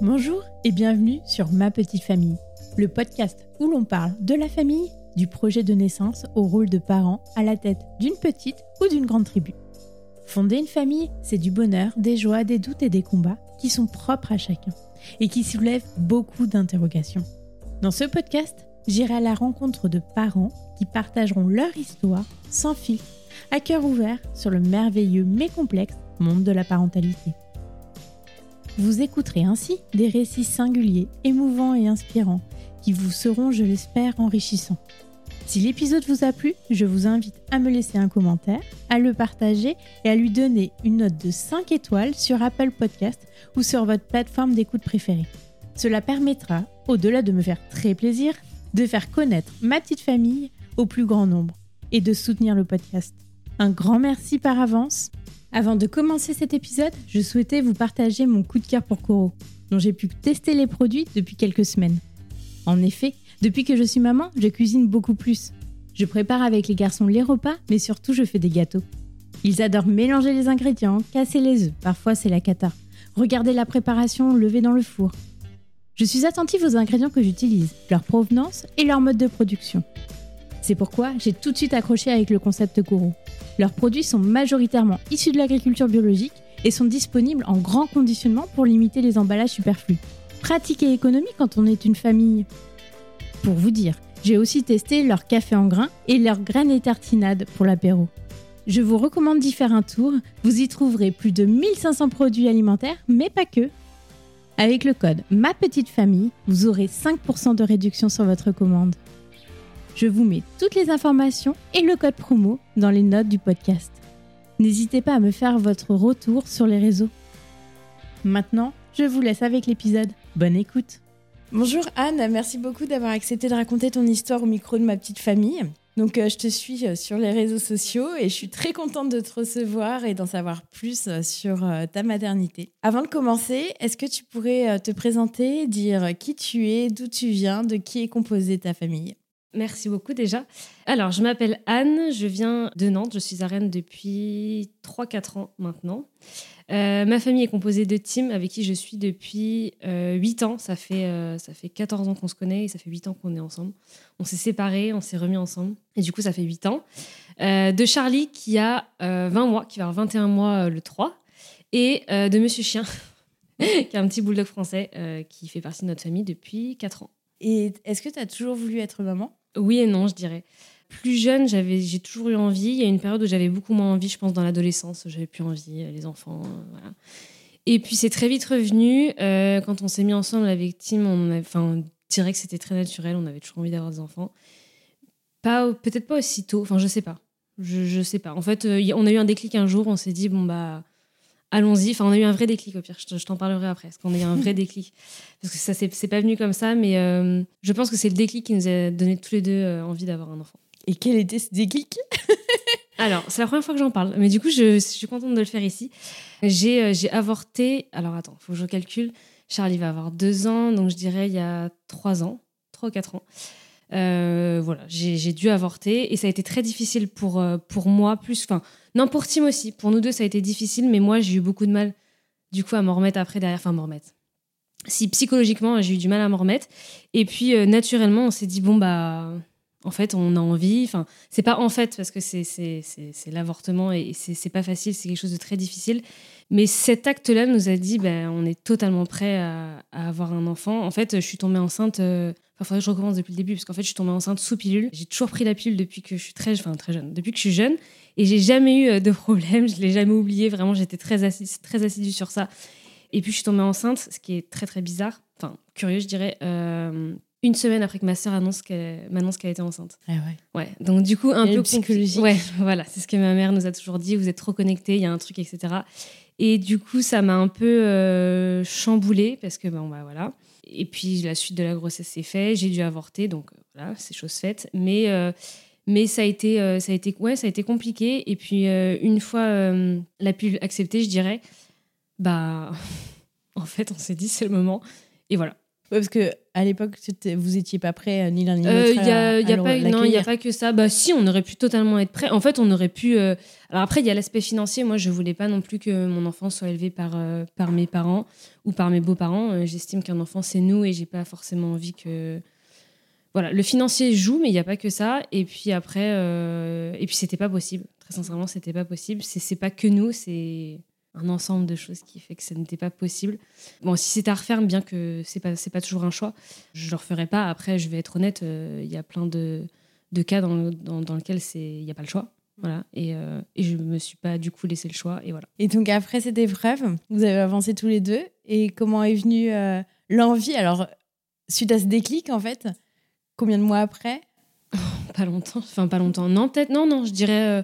Bonjour et bienvenue sur Ma Petite Famille, le podcast où l'on parle de la famille, du projet de naissance au rôle de parent à la tête d'une petite ou d'une grande tribu. Fonder une famille, c'est du bonheur, des joies, des doutes et des combats qui sont propres à chacun et qui soulèvent beaucoup d'interrogations. Dans ce podcast, j'irai à la rencontre de parents qui partageront leur histoire sans fil, à cœur ouvert sur le merveilleux mais complexe monde de la parentalité. Vous écouterez ainsi des récits singuliers, émouvants et inspirants qui vous seront, je l'espère, enrichissants. Si l'épisode vous a plu, je vous invite à me laisser un commentaire, à le partager et à lui donner une note de 5 étoiles sur Apple Podcast ou sur votre plateforme d'écoute préférée. Cela permettra, au-delà de me faire très plaisir, de faire connaître ma petite famille au plus grand nombre et de soutenir le podcast. Un grand merci par avance. Avant de commencer cet épisode, je souhaitais vous partager mon coup de cœur pour Coro, dont j'ai pu tester les produits depuis quelques semaines. En effet, depuis que je suis maman, je cuisine beaucoup plus. Je prépare avec les garçons les repas, mais surtout je fais des gâteaux. Ils adorent mélanger les ingrédients, casser les œufs, parfois c'est la cata. Regarder la préparation levée dans le four. Je suis attentive aux ingrédients que j'utilise, leur provenance et leur mode de production. C'est pourquoi j'ai tout de suite accroché avec le concept Koro. Leurs produits sont majoritairement issus de l'agriculture biologique et sont disponibles en grand conditionnement pour limiter les emballages superflus. Pratique et économie quand on est une famille. Pour vous dire, j'ai aussi testé leur café en grains et leurs graines et tartinades pour l'apéro. Je vous recommande d'y faire un tour, vous y trouverez plus de 1500 produits alimentaires, mais pas que. Avec le code Ma Petite Famille, vous aurez 5% de réduction sur votre commande. Je vous mets toutes les informations et le code promo dans les notes du podcast. N'hésitez pas à me faire votre retour sur les réseaux. Maintenant, je vous laisse avec l'épisode. Bonne écoute. Bonjour Anne, merci beaucoup d'avoir accepté de raconter ton histoire au micro de ma petite famille. Donc euh, je te suis euh, sur les réseaux sociaux et je suis très contente de te recevoir et d'en savoir plus euh, sur ta maternité. Avant de commencer, est-ce que tu pourrais te présenter, dire qui tu es, d'où tu viens, de qui est composée ta famille? Merci beaucoup déjà. Alors, je m'appelle Anne, je viens de Nantes, je suis à Rennes depuis 3-4 ans maintenant. Euh, ma famille est composée de Tim, avec qui je suis depuis 8 euh, ans. Ça fait, euh, ça fait 14 ans qu'on se connaît et ça fait 8 ans qu'on est ensemble. On s'est séparés, on s'est remis ensemble. Et du coup, ça fait 8 ans. de Charlie, qui a 20 mois, qui va avoir 21 mois le 3. Et de Monsieur Chien, qui est un petit bulldog français qui fait partie de notre famille depuis 4 ans. Et est-ce que tu as toujours voulu être maman? Oui et non, je dirais. Plus jeune, j'avais, j'ai toujours eu envie. Il y a une période où j'avais beaucoup moins envie, je pense, dans l'adolescence. J'avais plus envie, euh, les enfants. Euh. Et puis c'est très vite revenu. Euh, quand on s'est mis ensemble avec Tim, on, enfin, dirait que c'était très naturel. On avait toujours envie d'avoir des enfants. Pas, peut-être pas aussitôt. Enfin, je sais pas. Je, je sais pas. En fait, on a eu un déclic un jour. On s'est dit bon bah allons-y. Enfin, on a eu un vrai déclic au pire. Je t'en parlerai après, parce qu'on a eu un vrai déclic. Parce que ça, c'est pas venu comme ça, mais euh, je pense que c'est le déclic qui nous a donné tous les deux euh, envie d'avoir un enfant. Et quel était ce déclic? Alors, c'est la première fois que j'en parle, mais du coup, je, suis contente de le faire ici. J'ai euh, avorté. Alors, attends, faut que je calcule. Charlie va avoir deux ans, donc je dirais il y a trois ans, trois ou quatre ans. Euh, voilà, j'ai dû avorter et ça a été très difficile pour, pour moi, plus, enfin, non, pour Tim aussi. Pour nous deux, ça a été difficile, mais moi, j'ai eu beaucoup de mal, du coup, à m'en remettre après derrière, enfin, m'en remettre. Si psychologiquement, j'ai eu du mal à m'en remettre. Et puis, euh, naturellement, on s'est dit, bon, bah, en fait, on a envie. Enfin, c'est pas en fait, parce que c'est l'avortement et c'est pas facile, c'est quelque chose de très difficile. Mais cet acte-là nous a dit, ben, on est totalement prêt à, avoir un enfant. En fait, je suis tombée enceinte. Il faudrait que je recommence depuis le début, parce qu'en fait, je suis tombée enceinte sous pilule. J'ai toujours pris la pilule depuis que je suis très, enfin, très jeune, depuis que je suis jeune. Et j'ai jamais eu euh, de problème, je l'ai jamais oublié. Vraiment, j'étais très, assidue, très assidue sur ça. Et puis, je suis tombée enceinte, ce qui est très, très bizarre. Enfin, curieux, je dirais. Euh, une semaine après que ma sœur annonce qu'elle m'annonce qu'elle était enceinte. Ah ouais. Ouais. Donc du coup un peu psychologique. Ouais, voilà, c'est ce que ma mère nous a toujours dit. Vous êtes trop connectés, il y a un truc, etc. Et du coup, ça m'a un peu euh, chamboulée parce que bon bah voilà. Et puis la suite de la grossesse s'est fait, j'ai dû avorter, donc voilà, c'est chose faite. Mais, euh, mais ça, a été, euh, ça, a été, ouais, ça a été compliqué. Et puis une fois la pilule acceptée, je dirais, bah en fait, on s'est dit c'est le moment. Et voilà. parce que à l'époque, vous étiez pas prêts euh, ni l'un ni l'autre Euh, Il y a, a pas, non, il y a pas que ça. Bah si, on aurait pu totalement être prêt. En fait, on aurait pu. euh, Alors après, il y a l'aspect financier. Moi, je voulais pas non plus que mon enfant soit élevé par euh, par mes parents ou par mes beaux-parents. Euh, J'estime qu'un enfant c'est nous et j'ai pas forcément envie que. Voilà, le financier joue, mais il n'y a pas que ça. Et puis après, euh, et puis c'était pas possible. Très sincèrement, c'était pas possible. C'est pas que nous, c'est un ensemble de choses qui fait que ça n'était pas possible. Bon, si c'était à refaire, bien que c'est pas c'est pas toujours un choix, je le referai pas. Après, je vais être honnête, euh, il y a plein de, de cas dans, dans, lesquels c'est il y a pas le choix. Voilà, et, euh, et je me suis pas du coup laissé le choix, et voilà. Et donc après cette épreuve, vous avez avancé tous les deux. Et comment est venue euh, l'envie? Alors, suite à ce déclic, en fait, combien de mois après Pas longtemps, enfin pas longtemps. Non, peut-être, non, non, je dirais euh,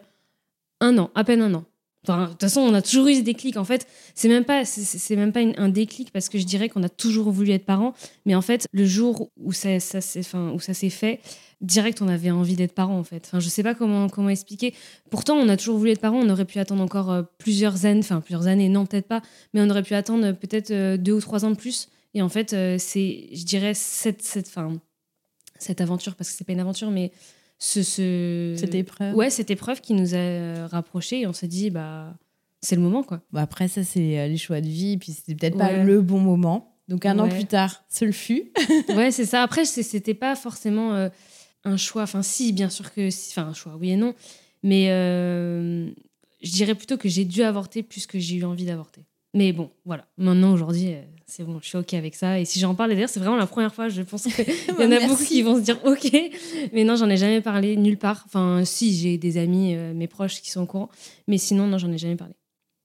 un an, à peine un an. Enfin, de toute façon, on a toujours eu ce déclic. En fait, c'est même pas, c'est- même pas un déclic parce que je dirais qu'on a toujours voulu être parents. Mais en fait, le jour où ça, s'est, enfin, où ça s'est fait, direct, on avait envie d'être parents. En fait, enfin, je sais pas comment comment expliquer. Pourtant, on a toujours voulu être parents. On aurait pu attendre encore euh, plusieurs années, enfin plusieurs années, non peut-être pas, mais on aurait pu attendre euh, peut-être deux ou trois ans de plus. Et en fait, c'est, je dirais cette, cette, enfin, cette aventure parce que c'est pas une aventure, mais ce, ce... cette épreuve Ouais, cette épreuve qui nous a euh, rapprochés et on s'est dit, bah, c'est le moment, quoi. Bon, après, ça, c'est euh, les choix de vie. Puis c'était peut-être pas le bon moment. Donc un an plus tard, ce le fut. ouais, c'est ça. Après, c'était pas forcément euh, un choix. Enfin, si, bien sûr que si. Enfin, un choix, oui et non. Mais euh, je dirais plutôt que j'ai dû avorter plus que j'ai eu envie d'avorter. Mais bon, voilà. Maintenant, aujourd'hui, euh, c'est bon, je suis OK avec ça. Et si j'en parle, d'ailleurs, c'est vraiment la première fois, je pense qu'il y en a beaucoup qui vont se dire OK. Mais non, j'en ai jamais parlé nulle part. Enfin, si, j'ai des amis, euh, mes proches qui sont au courant. Mais sinon, non, j'en ai jamais parlé.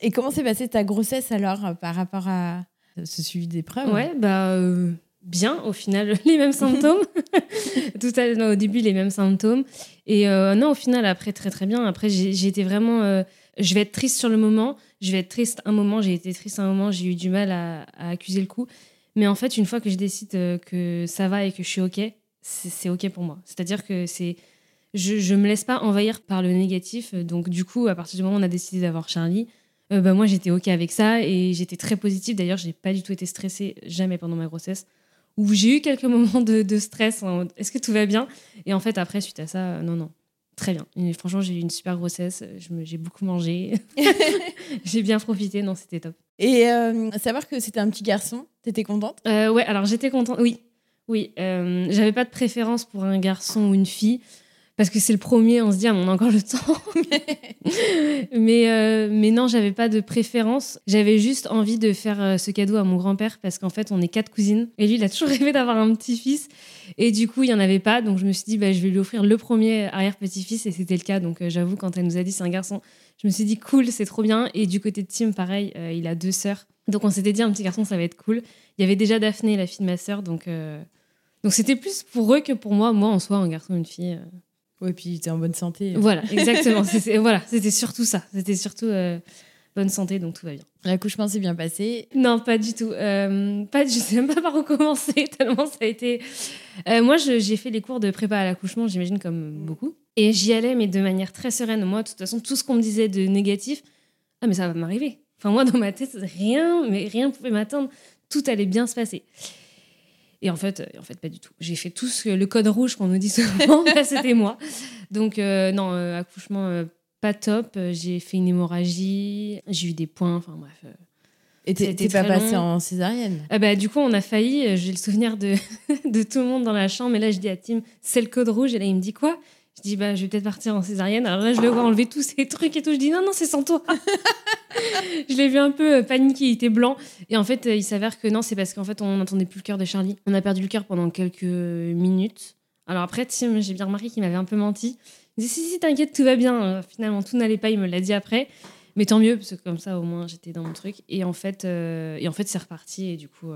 Et comment s'est passée ta grossesse alors euh, par rapport à ce suivi d'épreuve Ouais, bah euh, bien, au final, les mêmes symptômes. Tout à non, au début, les mêmes symptômes. Et euh, non, au final, après, très très bien. Après, j'ai été vraiment. Je vais être triste sur le moment, je vais être triste un moment, j'ai été triste un moment, j'ai eu du mal à, accuser le coup. Mais en fait, une fois que je décide euh, que ça va et que je suis OK, c'est OK pour moi. C'est-à-dire que c'est. Je, je me laisse pas envahir par le négatif. Donc, du coup, à partir du moment où on a décidé d'avoir Charlie, euh, bah, moi j'étais ok avec ça et j'étais très positive d'ailleurs j'ai pas du tout été stressée jamais pendant ma grossesse où j'ai eu quelques moments de, de stress est-ce que tout va bien? Et en fait après suite à ça euh, non non très bien. Et franchement j'ai eu une super grossesse. J'ai beaucoup mangé. J'ai bien profité. Non c'était top. Et euh, savoir que c'était un petit garçon, t'étais contente? Euh, ouais alors j'étais contente. Oui. Oui euh, j'avais pas de préférence pour un garçon ou une fille parce que c'est le premier on se dit ah, on a encore le temps mais, euh, mais non, j'avais pas de préférence. J'avais juste envie de faire euh, ce cadeau à mon grand-père parce qu'en fait, on est quatre cousines. Et lui, il a toujours rêvé d'avoir un petit-fils. Et du coup, il y en avait pas. Donc, je me suis dit, bah, je vais lui offrir le premier arrière-petit-fils. Et c'était le cas. Donc, euh, j'avoue, quand elle nous a dit c'est un garçon, je me suis dit, cool, c'est trop bien. Et du côté de Tim, pareil, euh, il a deux sœurs. Donc, on s'était dit, un petit garçon, ça va être cool. Il y avait déjà Daphné, la fille de ma sœur. Donc, donc c'était plus pour eux que pour moi. Moi, en soi, un garçon, une fille. Ouais, puis t'es en bonne santé. voilà, exactement. C'était voilà, c'était surtout ça. C'était surtout euh, bonne santé, donc tout va bien. L'accouchement s'est bien passé. Non, pas du tout. Euh, pas, je sais même pas par où commencer tellement ça a été. Euh, moi, je- j'ai fait les cours de prépa à l'accouchement, j'imagine comme beaucoup, et j'y allais, mais de manière très sereine. Moi, de toute façon, tout ce qu'on me disait de négatif, ah mais ça va m'arriver. Enfin moi, dans ma tête, rien, mais rien pouvait m'atteindre. Tout allait bien se passer. Et en fait, euh, en fait, pas du tout. J'ai fait tout ce le code rouge qu'on nous dit souvent, bah, c'était moi. Donc euh, non, euh, accouchement euh, pas top. J'ai fait une hémorragie, j'ai eu des points. Enfin bref. Et t'es pas très passé long. en césarienne? Ah bah, du coup, on a failli. J'ai le souvenir de, de tout le monde dans la chambre. Et là, je dis à Tim, c'est le code rouge. Et là, il me dit quoi? Je dis, bah, je vais peut-être partir en césarienne. Alors là, je le vois enlever tous ces trucs et tout. Je dis, non, non, c'est sans toi. je l'ai vu un peu euh, paniqué. Il était blanc. Et en fait, euh, il s'avère que non, c'est parce qu'en fait, on n'entendait plus le cœur de Charlie. On a perdu le cœur pendant quelques minutes. Alors après, j'ai bien remarqué qu'il m'avait un peu menti. Il dit, si, si, t'inquiète, tout va bien. Euh, Finalement, tout n'allait pas. Il me l'a dit après. Mais tant mieux, parce que comme ça, au moins, j'étais dans mon truc. Et en fait, en fait c'est reparti. Et du coup,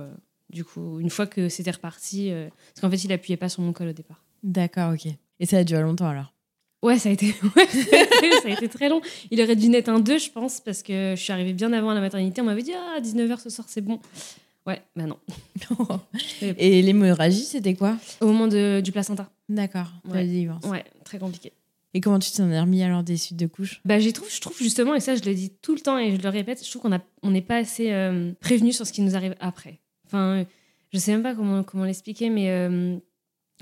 du coup, une fois que c'était reparti, parce qu'en fait, il appuyait pas sur mon col au départ. D'accord, ok. Et ça a duré longtemps alors Ouais, ça a été, ouais, ça a été- ça a été très long. Il aurait dû naître un 2, je pense, parce que je suis arrivée bien avant à la maternité. On m'avait dit, ah, 19h ce soir, c'est bon. Ouais, bah non. Et l'hémorragie, c'était quoi Au moment de- du placenta. D'accord, Ouais. Ouais, très compliqué. Et comment tu t'en es remis alors des suites de couches? Bah, j'y trouve, je trouve justement, et ça je le dis tout le temps et je le répète, je trouve qu'on a- on n'est pas assez euh, prévenu sur ce qui nous arrive après. Enfin, je sais même pas comment, comment l'expliquer, mais euh,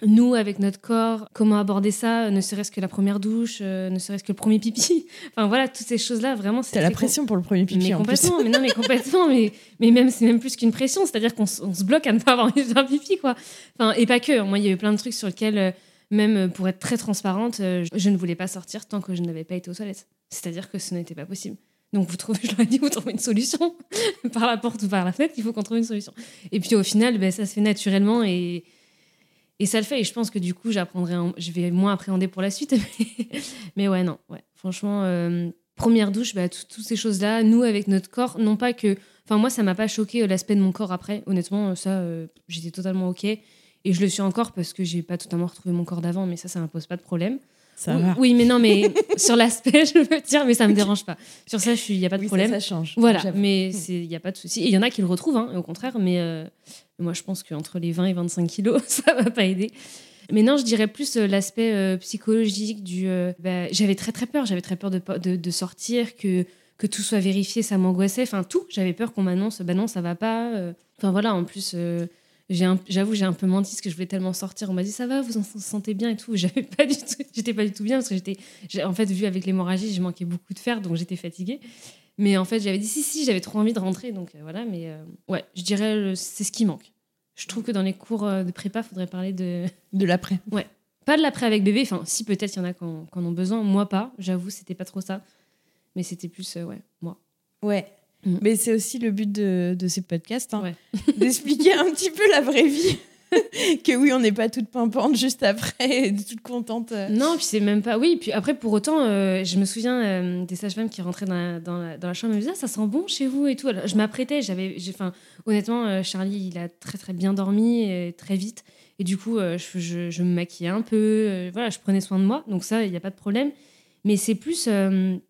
nous, avec notre corps, comment aborder ça, ne serait-ce que la première douche, euh, ne serait-ce que le premier pipi. enfin voilà, toutes ces choses-là, vraiment. T'as la pression pour le premier pipi mais en complètement, plus. mais non, mais complètement, mais, mais même c'est même plus qu'une pression, c'est-à-dire qu'on se bloque à ne pas avoir envie de faire pipi, quoi. Enfin, et pas que. Moi, il y a eu plein de trucs sur lesquels, euh, même euh, pour être très transparente, euh, je ne voulais pas sortir tant que je n'avais pas été aux toilettes. C'est-à-dire que ce n'était pas possible. Donc vous trouvez, je leur ai dit, vous trouvez une solution par la porte ou par la fenêtre, il faut qu'on trouve une solution. Et puis au final, ben, ça se fait naturellement et, et ça le fait. Et je pense que du coup, j'apprendrai, en- je vais moins appréhender pour la suite. Mais, ouais, non, ouais. Franchement, euh, première douche, bah, tout- toutes ces choses-là, nous avec notre corps, non pas que, enfin moi, ça m'a pas choqué euh, l'aspect de mon corps après. Honnêtement, ça, euh, j'étais totalement ok. Et je le suis encore parce que j'ai pas totalement retrouvé mon corps d'avant, mais ça, ça m'impose pas de problème. Ça oui, va. oui, mais non, mais sur l'aspect, je veux dire, mais ça me dérange pas. Sur ça, il n'y a pas de Oui, problème. ça change. Voilà, mais il n'y a pas de souci. Et il y en a qui le retrouvent, hein, au contraire, mais euh, moi je pense qu'entre les 20 et 25 kilos, ça va pas aider. Mais non, je dirais plus euh, l'aspect euh, psychologique du. euh, bah, j'avais très très peur, j'avais très peur de, de, de sortir, que, que tout soit vérifié, ça m'angoissait. Enfin, tout, j'avais peur qu'on m'annonce, bah non, ça va pas. Enfin voilà, en plus. euh, J'avoue, j'ai un peu menti parce que je voulais tellement sortir. On m'a dit ça va, vous en sentez bien et tout. J'avais pas du tout, j'étais pas du tout bien parce que j'étais, en fait, vu avec l'hémorragie, je manquais beaucoup de fer, donc j'étais fatiguée. Mais en fait, j'avais dit si, si, j'avais trop envie de rentrer. Donc euh, voilà, mais euh, ouais, je dirais c'est ce qui manque. Je trouve que dans les cours euh, de prépa, faudrait parler de. De l'après. Pas de l'après avec bébé, enfin, si peut-être il y en a qui en, ont besoin. Moi, pas, j'avoue, c'était pas trop ça. Mais c'était plus, euh, ouais, moi. Ouais. Mm. Mais c'est aussi le but de, de ces podcasts, hein, Ouais. d'expliquer un petit peu la vraie vie. que oui, on n'est pas toute pimpante juste après, et toute contente. euh. Non, puis c'est même pas. Oui, puis après, pour autant, euh, je me souviens euh, des sages-femmes qui rentraient dans la, dans, la, dans la chambre et me disaient Ah, ça sent bon chez vous et tout. Alors, je m'apprêtais, j'avais. Enfin, honnêtement, euh, Charlie, il a très très bien dormi, euh, très vite. Et du coup, je, je- je me maquillais un peu. voilà, je prenais soin de moi. Donc, ça, il n'y a pas de problème. Mais c'est plus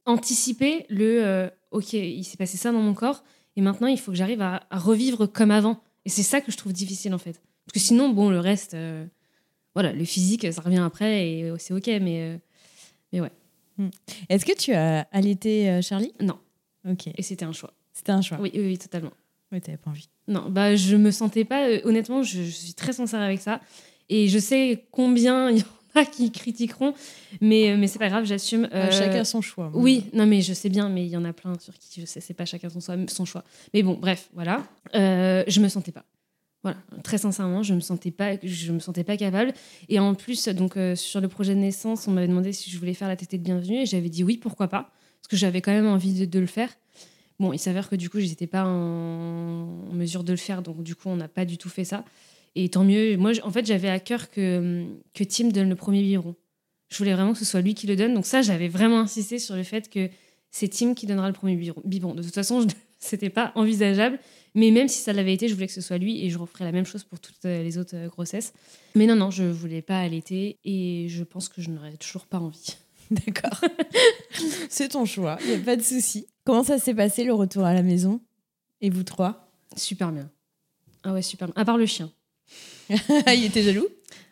anticiper le Ok, il s'est passé ça dans mon corps. Et maintenant, il faut que j'arrive à, à revivre comme avant. Et c'est ça que je trouve difficile, en fait. Parce que sinon, bon, le reste. euh, voilà, le physique, ça revient après et euh, c'est ok, mais. euh, Est-ce que tu as allaité Charlie? Non. Ok. Et c'était un choix. C'était un choix. Oui, oui, oui, totalement. Oui, t'avais pas envie. Non, bah je me sentais pas. honnêtement, je, je suis très sincère avec ça. Et je sais combien il y qui critiqueront, mais, euh, mais c'est pas grave, j'assume. Euh, Chacun son choix. Oui, non, mais je sais bien, mais il y en a plein sur qui je sais, c'est pas chacun son, soi- son choix. Mais bon, bref, voilà. Euh, je me sentais pas. Voilà, très sincèrement, je me sentais pas, je me sentais pas capable. Et en plus, donc euh, sur le projet de naissance, on m'avait demandé si je voulais faire la tétée de bienvenue, et j'avais dit oui, pourquoi pas, parce que j'avais quand même envie de, de le faire. Bon, il s'avère que du coup, j'étais pas en, en mesure de le faire, donc du coup, on n'a pas du tout fait ça. Et tant mieux. Moi, en fait, j'avais à cœur que, que Tim donne le premier biberon. Je voulais vraiment que ce soit lui qui le donne. Donc ça, j'avais vraiment insisté sur le fait que c'est Tim qui donnera le premier biberon. De toute façon, c'était pas envisageable. Mais même si ça l'avait été, je voulais que ce soit lui et je referais la même chose pour toutes euh, les autres euh, grossesses. Mais non, non, je voulais pas allaiter et je pense que je n'aurais toujours pas envie. D'accord. C'est ton choix, il n'y a pas de souci. Comment ça s'est passé le retour à la maison? Et vous trois? Super bien. Ah ouais, super bien. À part le chien. Il était jaloux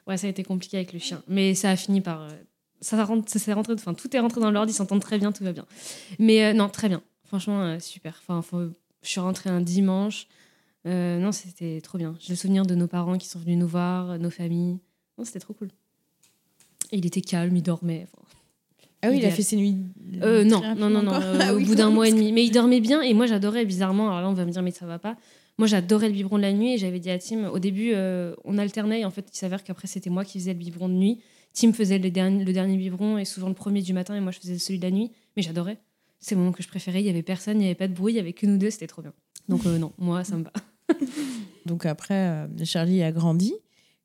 Ouais, ça a été compliqué avec le chien. Mais ça a fini par. euh, ça, rentre, ça s'est rentré. Enfin, tout est rentré dans l'ordre, ils s'entendent très bien, tout va bien. Mais euh, non, très bien. Franchement, euh, super. Enfin, faut- je suis rentrée un dimanche. Euh, non, c'était trop bien. J'ai le souvenir de nos parents qui sont venus nous voir, nos familles. Non, c'était trop cool. Et il était calme, il dormait. Enfin, Ah oui, il a fait ses nuits. non, non, non, non. Ah au bout d'un mois et demi. Mais il dormait bien et moi j'adorais bizarrement. Alors là, on va me dire, mais ça va pas. Moi j'adorais le biberon de la nuit et j'avais dit à Tim, au début, euh, on alternait. Et en fait, il s'avère qu'après, c'était moi qui faisais le biberon de nuit. Tim faisait le dernier, le dernier biberon et souvent le premier du matin et moi je faisais celui de la nuit. Mais j'adorais. C'est le moment que je préférais. Il y avait personne, il y avait pas de bruit, il y avait que nous deux, c'était trop bien. Donc euh, non, moi ça me va. Donc après, euh, Charlie a grandi.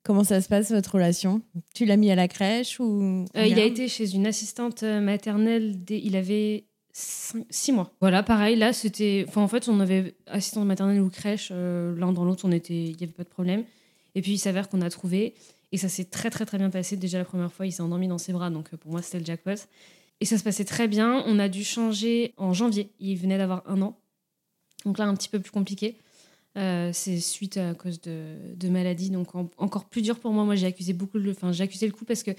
Comment ça se passe votre relation? Tu l'as mis à la crèche ou Euh, il a été chez une assistante euh, maternelle, dès, il avait 6 mois. Voilà, pareil, là, c'était. En fait, on avait assistante maternelle ou crèche, euh, l'un dans l'autre, on était. Il n'y avait pas de problème. Et puis, il s'avère qu'on a trouvé. Et ça s'est très, très, très bien passé. Déjà, la première fois, il s'est endormi dans ses bras. Donc, euh, pour moi, c'était le jackpot. Et ça se passait très bien. On a dû changer en janvier. Il venait d'avoir un an. Donc là, un petit peu plus compliqué. Euh, c'est suite à cause de, de maladie, donc en- encore plus dur pour moi. Moi, j'ai accusé beaucoup, le, enfin, j'ai accusé le coup parce que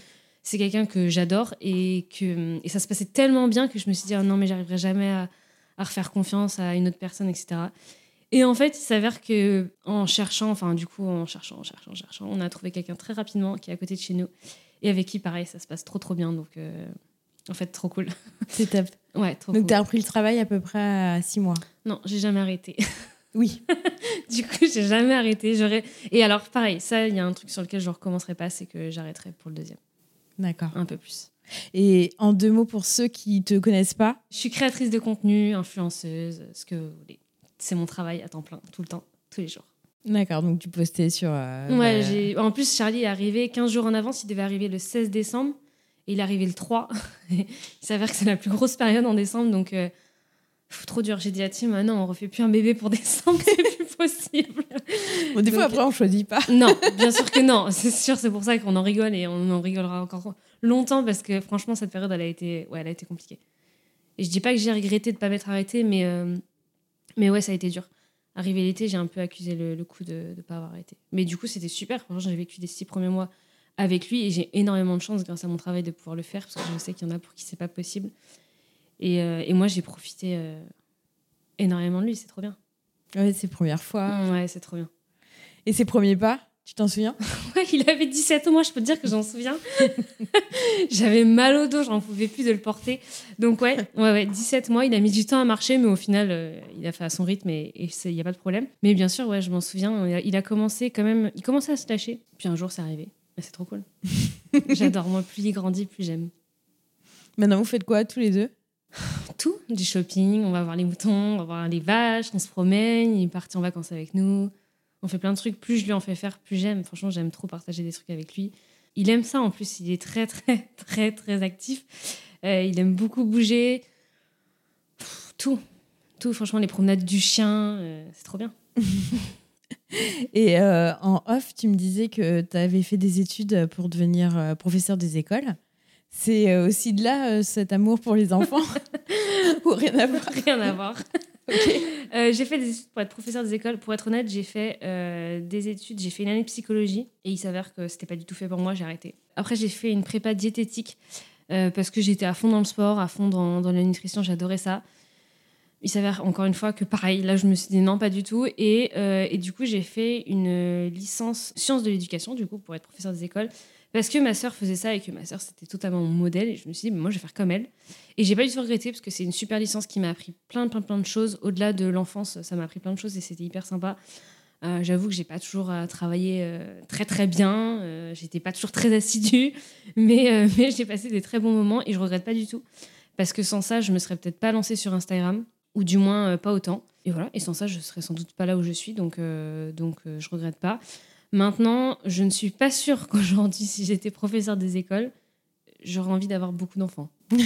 c'est quelqu'un que j'adore et que et ça se passait tellement bien que je me suis dit ah non mais j'arriverai jamais à, à refaire confiance à une autre personne, etc. Et en fait, il s'avère que en cherchant, enfin du coup en cherchant, en cherchant, en cherchant, on a trouvé quelqu'un très rapidement qui est à côté de chez nous et avec qui pareil, ça se passe trop trop bien. Donc euh, en fait, trop cool. C'est top. Ouais, trop Donc, cool. tu as repris le travail à peu près à six mois. Non, j'ai jamais arrêté. Oui. du coup, j'ai jamais arrêté. J'aurais. Et alors, pareil, ça, il y a un truc sur lequel je recommencerai pas, c'est que j'arrêterai pour le deuxième, D'accord. un peu plus. Et en deux mots, pour ceux qui te connaissent pas, Je suis créatrice de contenu, influenceuse, ce que vous voulez. C'est mon travail à temps plein, tout le temps, tous les jours. d'accord, donc tu postais sur. euh, Ouais, bah, j'ai. En plus, Charlie est arrivé 15 jours en avance. Il devait arriver le 16 décembre. Et il est arrivé le 3. il s'avère que c'est la plus grosse période en décembre. Donc, euh, trop dur. J'ai dit à Tim, ah non, on refait plus un bébé pour décembre. C'est plus possible. Bon, des fois, après, on choisit pas. non, bien sûr que non. C'est sûr, c'est pour ça qu'on en rigole. Et on en rigolera encore longtemps. Parce que franchement, cette période, elle a été, ouais, elle a été compliquée. Et je dis pas que j'ai regretté de pas m'être arrêtée. Mais, euh, mais ouais, ça a été dur. Arrivé l'été, j'ai un peu accusé le, le coup de ne pas avoir arrêté. Mais du coup, c'était super. Franchement, j'ai vécu des six premiers mois avec lui et j'ai énormément de chance grâce à mon travail de pouvoir le faire parce que je sais qu'il y en a pour qui c'est pas possible. Et, euh, et moi, j'ai profité euh, énormément de lui. C'est trop bien. Ouais, c'est première fois. Ouais, c'est trop bien. Et ses premiers pas, tu t'en souviens? Ouais, il avait 17 mois, je peux te dire que j'en souviens. J'avais mal au dos, j'en pouvais plus de le porter. Donc ouais, ouais, ouais, 17 mois, il a mis du temps à marcher, mais au final, euh, il a fait à son rythme et il n'y a pas de problème. Mais bien sûr, ouais, je m'en souviens, il a- il a commencé quand même, il commençait à se lâcher. Puis un jour, c'est arrivé. C'est trop cool. J'adore, moi, plus il grandit, plus j'aime. Maintenant, vous faites quoi tous les deux? Tout, du shopping, on va voir les moutons, on va voir les vaches, on se promène, il est parti en vacances avec nous. On fait plein de trucs, plus je lui en fais faire, plus j'aime. Franchement, j'aime trop partager des trucs avec lui. Il aime ça en plus, il est très très très très actif. Euh, il aime beaucoup bouger. Tout, tout, franchement, les promenades du chien, euh, c'est trop bien. Et euh, en off, tu me disais que tu avais fait des études pour devenir professeur des écoles. C'est euh, aussi de là euh, cet amour pour les enfants Ou rien à voir Rien à voir. Euh, j'ai fait des études pour être professeur des écoles. Pour être honnête, j'ai fait euh, des études. J'ai fait une année de psychologie et il s'avère que c'était pas du tout fait pour moi. J'ai arrêté. Après, j'ai fait une prépa diététique euh, parce que j'étais à fond dans le sport, à fond dans, dans la nutrition. J'adorais ça. Il s'avère encore une fois que pareil, là je me suis dit non, pas du tout. Et, et du coup, j'ai fait une licence sciences de l'éducation, du coup, pour être professeur des écoles. Parce que ma sœur faisait ça et que ma sœur c'était totalement mon modèle. Et je me suis dit, moi je vais faire comme elle. Et j'ai pas du tout regretté parce que c'est une super licence qui m'a appris plein, plein, plein de choses. Au-delà de l'enfance, ça m'a appris plein de choses et c'était hyper sympa. Euh, J'avoue que j'ai pas toujours euh, travaillé euh, très très bien. Euh, J'étais pas toujours très assidue, mais, mais j'ai passé des très bons moments et je regrette pas du tout. Parce que sans ça, je me serais peut-être pas lancée sur Instagram, ou du moins pas autant. Et voilà, et sans ça, je serais sans doute pas là où je suis, donc, donc je regrette pas. Maintenant, je ne suis pas sûre qu'aujourd'hui, si j'étais professeur des écoles, j'aurais envie d'avoir beaucoup d'enfants.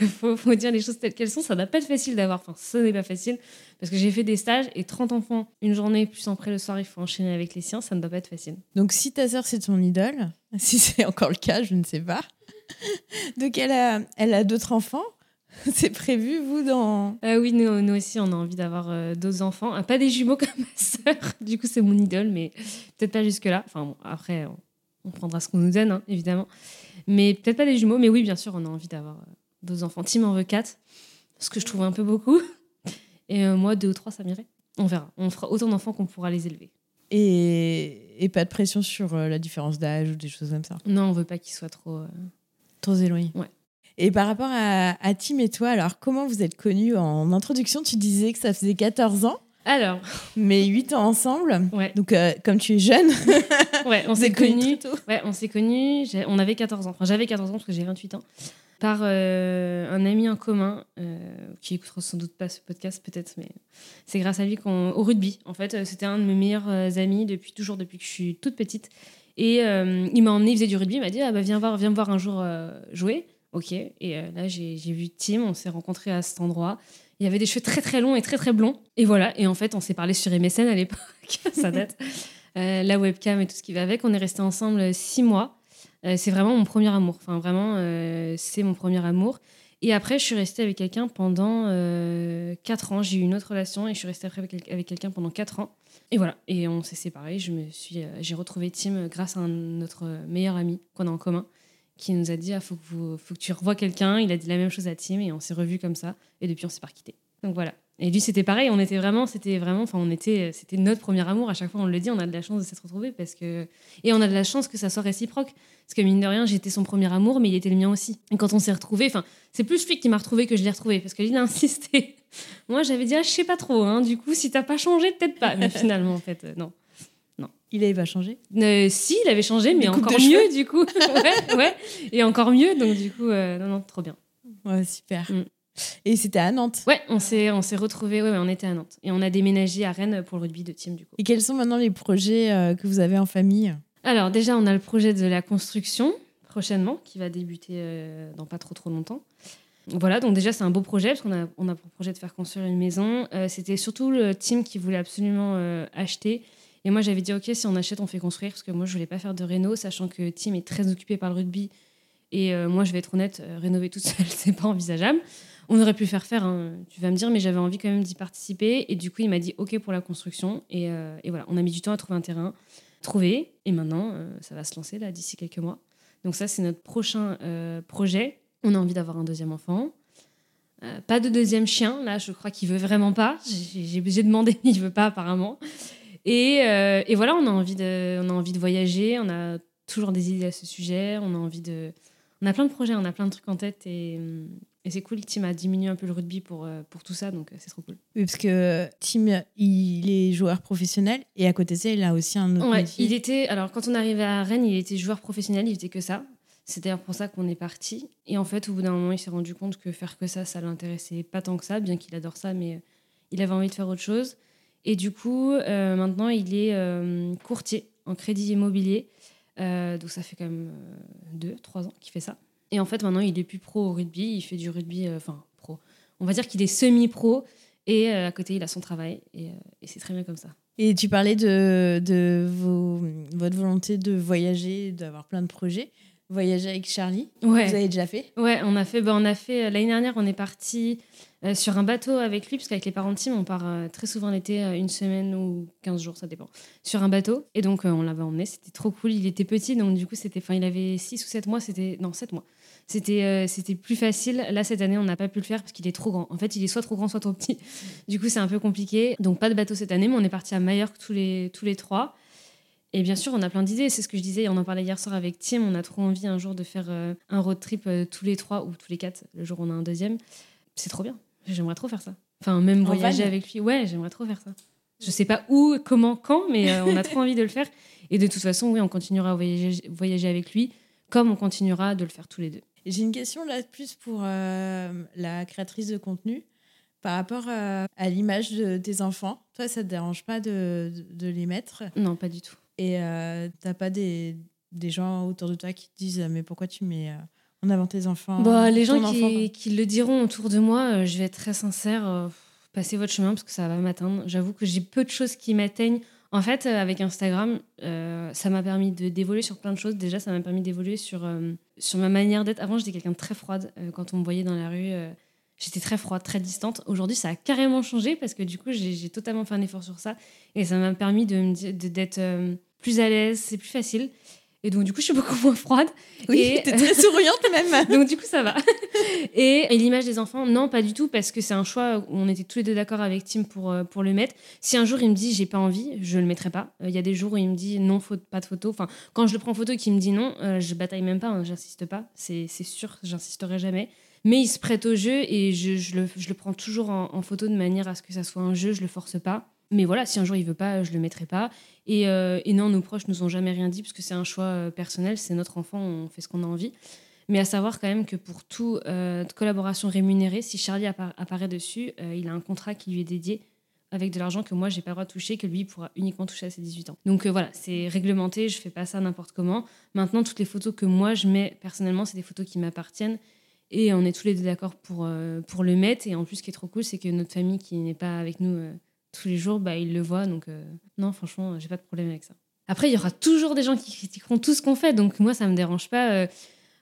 Il faut, dire les choses telles qu'elles sont. Ça n'a pas être facile d'avoir. Enfin, ce n'est pas facile. Parce que j'ai fait des stages et 30 enfants une journée, plus après le soir, il faut enchaîner avec les siens. Ça ne doit pas être facile. Donc, si ta sœur, c'est ton idole, si c'est encore le cas, je ne sais pas. Donc, elle a, elle a d'autres enfants. C'est prévu, vous, dans. Euh, oui, nous, nous aussi, on a envie d'avoir euh, d'autres enfants. Ah, pas des jumeaux comme ma sœur. Du coup, c'est mon idole, mais peut-être pas jusque-là. Enfin, bon, après, on, on prendra ce qu'on nous donne, hein, évidemment. Mais peut-être pas des jumeaux. Mais oui, bien sûr, on a envie d'avoir euh, d'autres enfants. Tim en veut quatre, ce que je trouve un peu beaucoup. Et euh, moi, deux ou trois, ça m'irait. On verra. On fera autant d'enfants qu'on pourra les élever. Et, et pas de pression sur euh, la différence d'âge ou des choses comme ça. Non, on veut pas qu'ils soient trop. euh, Trop éloigné. Ouais. Et par rapport à, à Tim et toi, alors comment vous êtes connus? En introduction, tu disais que ça faisait 14 ans, Alors, mais 8 ans ensemble. ouais, Donc, euh, comme tu es jeune, ouais on s'est connus. Ouais, on s'est connus. On avait 14 ans. Enfin, j'avais 14 ans parce que j'ai 28 ans. Par euh, un ami en commun euh, qui écoutera sans doute pas ce podcast, peut-être, mais c'est grâce à lui qu'on. au rugby. En fait, c'était un de mes meilleurs amis depuis toujours, depuis que je suis toute petite. Et il m'a emmené, il faisait du rugby. Il m'a dit ah, bah, viens, voir, viens me voir un jour jouer. Ok. Et euh, là, j'ai vu Tim. On s'est rencontrés à cet endroit. Il avait des cheveux très très longs et très très blonds. Et voilà. Et en fait, on s'est parlé sur MSN à l'époque. Ça date. Euh, la webcam et tout ce qui va avec. On est restés ensemble euh, six mois. C'est vraiment mon premier amour. Enfin, vraiment, c'est mon premier amour. Et après, je suis restée avec quelqu'un pendant quatre ans. J'ai eu une autre relation et je suis restée après avec, quel- avec quelqu'un pendant quatre ans. Et voilà. Et on s'est séparés. Je me j'ai retrouvé Tim grâce à notre meilleur ami qu'on a en commun qui nous a dit ah, faut, que faut que tu revoies quelqu'un. Il a dit la même chose à Tim et on s'est revus comme ça. Et depuis, on s'est pas quittés. Donc voilà. Et lui, c'était pareil. On était vraiment, c'était vraiment, enfin, on était, c'était notre premier amour. À chaque fois, on le dit, on a de la chance de s'être retrouvés parce que, et on a de la chance que ça soit réciproque. Parce que mine de rien, j'étais son premier amour, mais il était le mien aussi. Et quand on s'est retrouvés, enfin, c'est plus lui qui m'a retrouvé que je l'ai retrouvé parce que lui, il a insisté. Moi, j'avais dit, ah, je sais pas trop. Hein. Du coup, si t'as pas changé, peut-être pas. Mais finalement, en fait, euh, non. Il avait pas changé? Euh, si, il avait changé, mais encore mieux, du coup. ouais, ouais. Et encore mieux, donc du coup, euh, non, non, trop bien. Ouais, super. Mm. Et c'était à Nantes? Ouais, on s'est, on s'est retrouvés, ouais, ouais, on était à Nantes. Et on a déménagé à Rennes pour le rugby de team, du coup. Et quels sont maintenant les projets euh, que vous avez en famille? Alors, déjà, on a le projet de la construction, prochainement, qui va débuter euh, dans pas trop trop longtemps. Voilà, donc déjà, c'est un beau projet, parce qu'on a, on a pour projet de faire construire une maison. Euh, c'était surtout le team qui voulait absolument euh, acheter. Et moi, j'avais dit, OK, si on achète, on fait construire, parce que moi, je voulais pas faire de réno, sachant que Tim est très occupé par le rugby. Et euh, moi, je vais être honnête, euh, rénover toute seule, c'est pas envisageable. On aurait pu faire faire, hein, tu vas me dire, mais j'avais envie quand même d'y participer. Et du coup, il m'a dit OK pour la construction. Et, euh, et voilà, on a mis du temps à trouver un terrain, trouvé. Et maintenant, ça va se lancer là d'ici quelques mois. Donc ça, c'est notre prochain projet. On a envie d'avoir un deuxième enfant. Pas de deuxième chien, là, je crois qu'il veut vraiment pas. J'ai demandé, il veut pas apparemment. Et, euh, et voilà, on a envie de, on a envie de voyager. On a toujours des idées à ce sujet. On a envie de, on a plein de projets, on a plein de trucs en tête et, et c'est cool. Tim a diminué un peu le rugby pour, euh, pour tout ça, donc euh, c'est trop cool. Oui, parce que Tim, il est joueur professionnel et à côté de ça, il a aussi un autre Ouais, métier. il était, alors quand on arrivait à Rennes, il était joueur professionnel, il faisait que ça. C'est d'ailleurs pour ça qu'on est parti. Et en fait, au bout d'un moment, il s'est rendu compte que faire que ça, ça l'intéressait pas tant que ça, bien qu'il adore ça, mais il avait envie de faire autre chose. Et du coup, euh, maintenant, il est euh, courtier en crédit immobilier. Euh, donc ça fait quand même euh, deux, trois ans qu'il fait ça. Et en fait, maintenant, il est plus pro au rugby. Il fait du rugby, enfin, pro. On va dire qu'il est semi-pro. Et à côté, il a son travail. Et, et c'est très bien comme ça. Et tu parlais de, de vos, votre volonté de voyager, d'avoir plein de projets. Voyager avec Charlie, Ouais. vous avez déjà fait Ouais, on a fait, bah, on a fait euh, l'année dernière, on est parti euh, sur un bateau avec lui, parce qu'avec les parents de Tim, on part euh, très souvent l'été, euh, une semaine ou 15 jours, ça dépend, sur un bateau. Et donc, on l'avait emmené, c'était trop cool. Il était petit, donc du coup, c'était, enfin, il avait 6 ou 7 mois, c'était, non, 7 mois. C'était, c'était plus facile. Là, cette année, on n'a pas pu le faire parce qu'il est trop grand. En fait, il est soit trop grand, soit trop petit. Du coup, c'est un peu compliqué. Donc, pas de bateau cette année, mais on est parti à Majorque tous les, tous les trois. Et bien sûr, on a plein d'idées. C'est ce que je disais. On en parlait hier soir avec Tim. On a trop envie un jour de faire euh, un road trip euh, tous les trois ou tous les quatre, le jour où on a un deuxième. C'est trop bien. J'aimerais trop faire ça. Enfin, même En voyager van avec lui. Ouais, j'aimerais trop faire ça. Je sais pas où, comment, quand, mais euh, on a trop envie de le faire. Et de toute façon, oui, on continuera à voyager, voyager avec lui, comme on continuera de le faire tous les deux. J'ai une question là plus pour euh, la créatrice de contenu. Par rapport euh, à l'image de tes enfants, toi, ça te dérange pas de, de, de les mettre? Non, pas du tout. Et euh, t'as pas des, des gens autour de toi qui te disent Mais pourquoi tu mets euh, en avant tes enfants Bah, les gens qui, qui le diront autour de moi, euh, je vais être très sincère, euh, passez votre chemin parce que ça va m'atteindre. J'avoue que j'ai peu de choses qui m'atteignent. En fait, avec Instagram, euh, ça m'a permis de- d'évoluer sur plein de choses. Déjà, ça m'a permis d'évoluer sur, euh, sur ma manière d'être. Avant, j'étais quelqu'un de très froide. Euh, quand on me voyait dans la rue, j'étais très froide, très distante. Aujourd'hui, ça a carrément changé parce que du coup, j'ai totalement fait un effort sur ça. Et ça m'a permis de dire- de- d'être euh, plus à l'aise, c'est plus facile. Et donc, du coup, je suis beaucoup moins froide. Oui, t'es très souriante même. Donc du coup, ça va. Et, et l'image des enfants, non, pas du tout, parce que c'est un choix où on était tous les deux d'accord avec Tim pour, euh, pour le mettre. Si un jour il me dit j'ai pas envie, je le mettrai pas. Euh, Il y a des jours où il me dit non, faut, pas de photo. Enfin, quand je le prends en photo et qu'il me dit non, euh, je bataille même pas, hein, j'insiste pas. C'est c'est sûr, j'insisterai jamais. Mais il se prête au jeu et je, le, je le prends toujours en, photo de manière à ce que ça soit un jeu, je le force pas. Mais voilà, si un jour il veut pas, je le mettrai pas. Et, euh, et non, nos proches nous ont jamais rien dit parce que c'est un choix euh, personnel, c'est notre enfant, on fait ce qu'on a envie. Mais à savoir quand même que pour toute collaboration rémunérée, si Charlie appa- apparaît dessus, euh, il a un contrat qui lui est dédié avec de l'argent que moi j'ai pas le droit de toucher, que lui pourra uniquement toucher à ses 18 ans. Donc euh, voilà, c'est réglementé, je fais pas ça n'importe comment. Maintenant, toutes les photos que moi je mets personnellement, c'est des photos qui m'appartiennent. Et on est tous les deux d'accord pour, euh, pour le mettre. Et en plus, ce qui est trop cool, c'est que notre famille qui n'est pas avec nous euh, tous les jours, bah, ils le voient. Donc euh, non, franchement, j'ai pas de problème avec ça. Après, il y aura toujours des gens qui critiqueront tout ce qu'on fait. Donc moi, ça me dérange pas.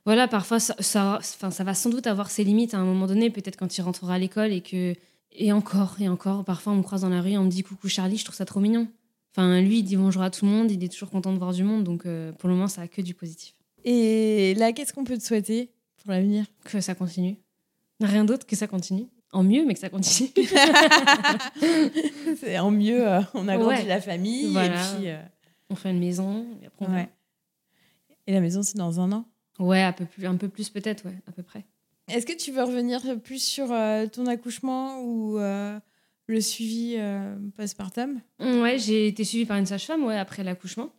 voilà, parfois, ça, ça, va sans doute avoir ses limites à un moment donné, peut-être quand il rentrera à l'école et que. Et encore, et encore, parfois on me croise dans la rue, on me dit coucou Charlie, je trouve ça trop mignon. Enfin, lui, il dit bonjour à tout le monde, il est toujours content de voir du monde, donc pour le moment, ça a que du positif. Et là, qu'est-ce qu'on peut te souhaiter? Pour l'avenir Que ça continue. Rien d'autre que ça continue. en mieux, mais que ça continue. c'est en mieux, euh, on a grandi la famille. Voilà. Et puis, euh, On fait une maison. Et, après, on ouais. et la maison, c'est dans un an? Ouais, un peu plus, un peu plus peut-être, ouais, à peu près. Est-ce que tu veux revenir plus sur euh, ton accouchement ou le suivi postpartum? Ouais, j'ai été suivie par une sage-femme ouais, après l'accouchement.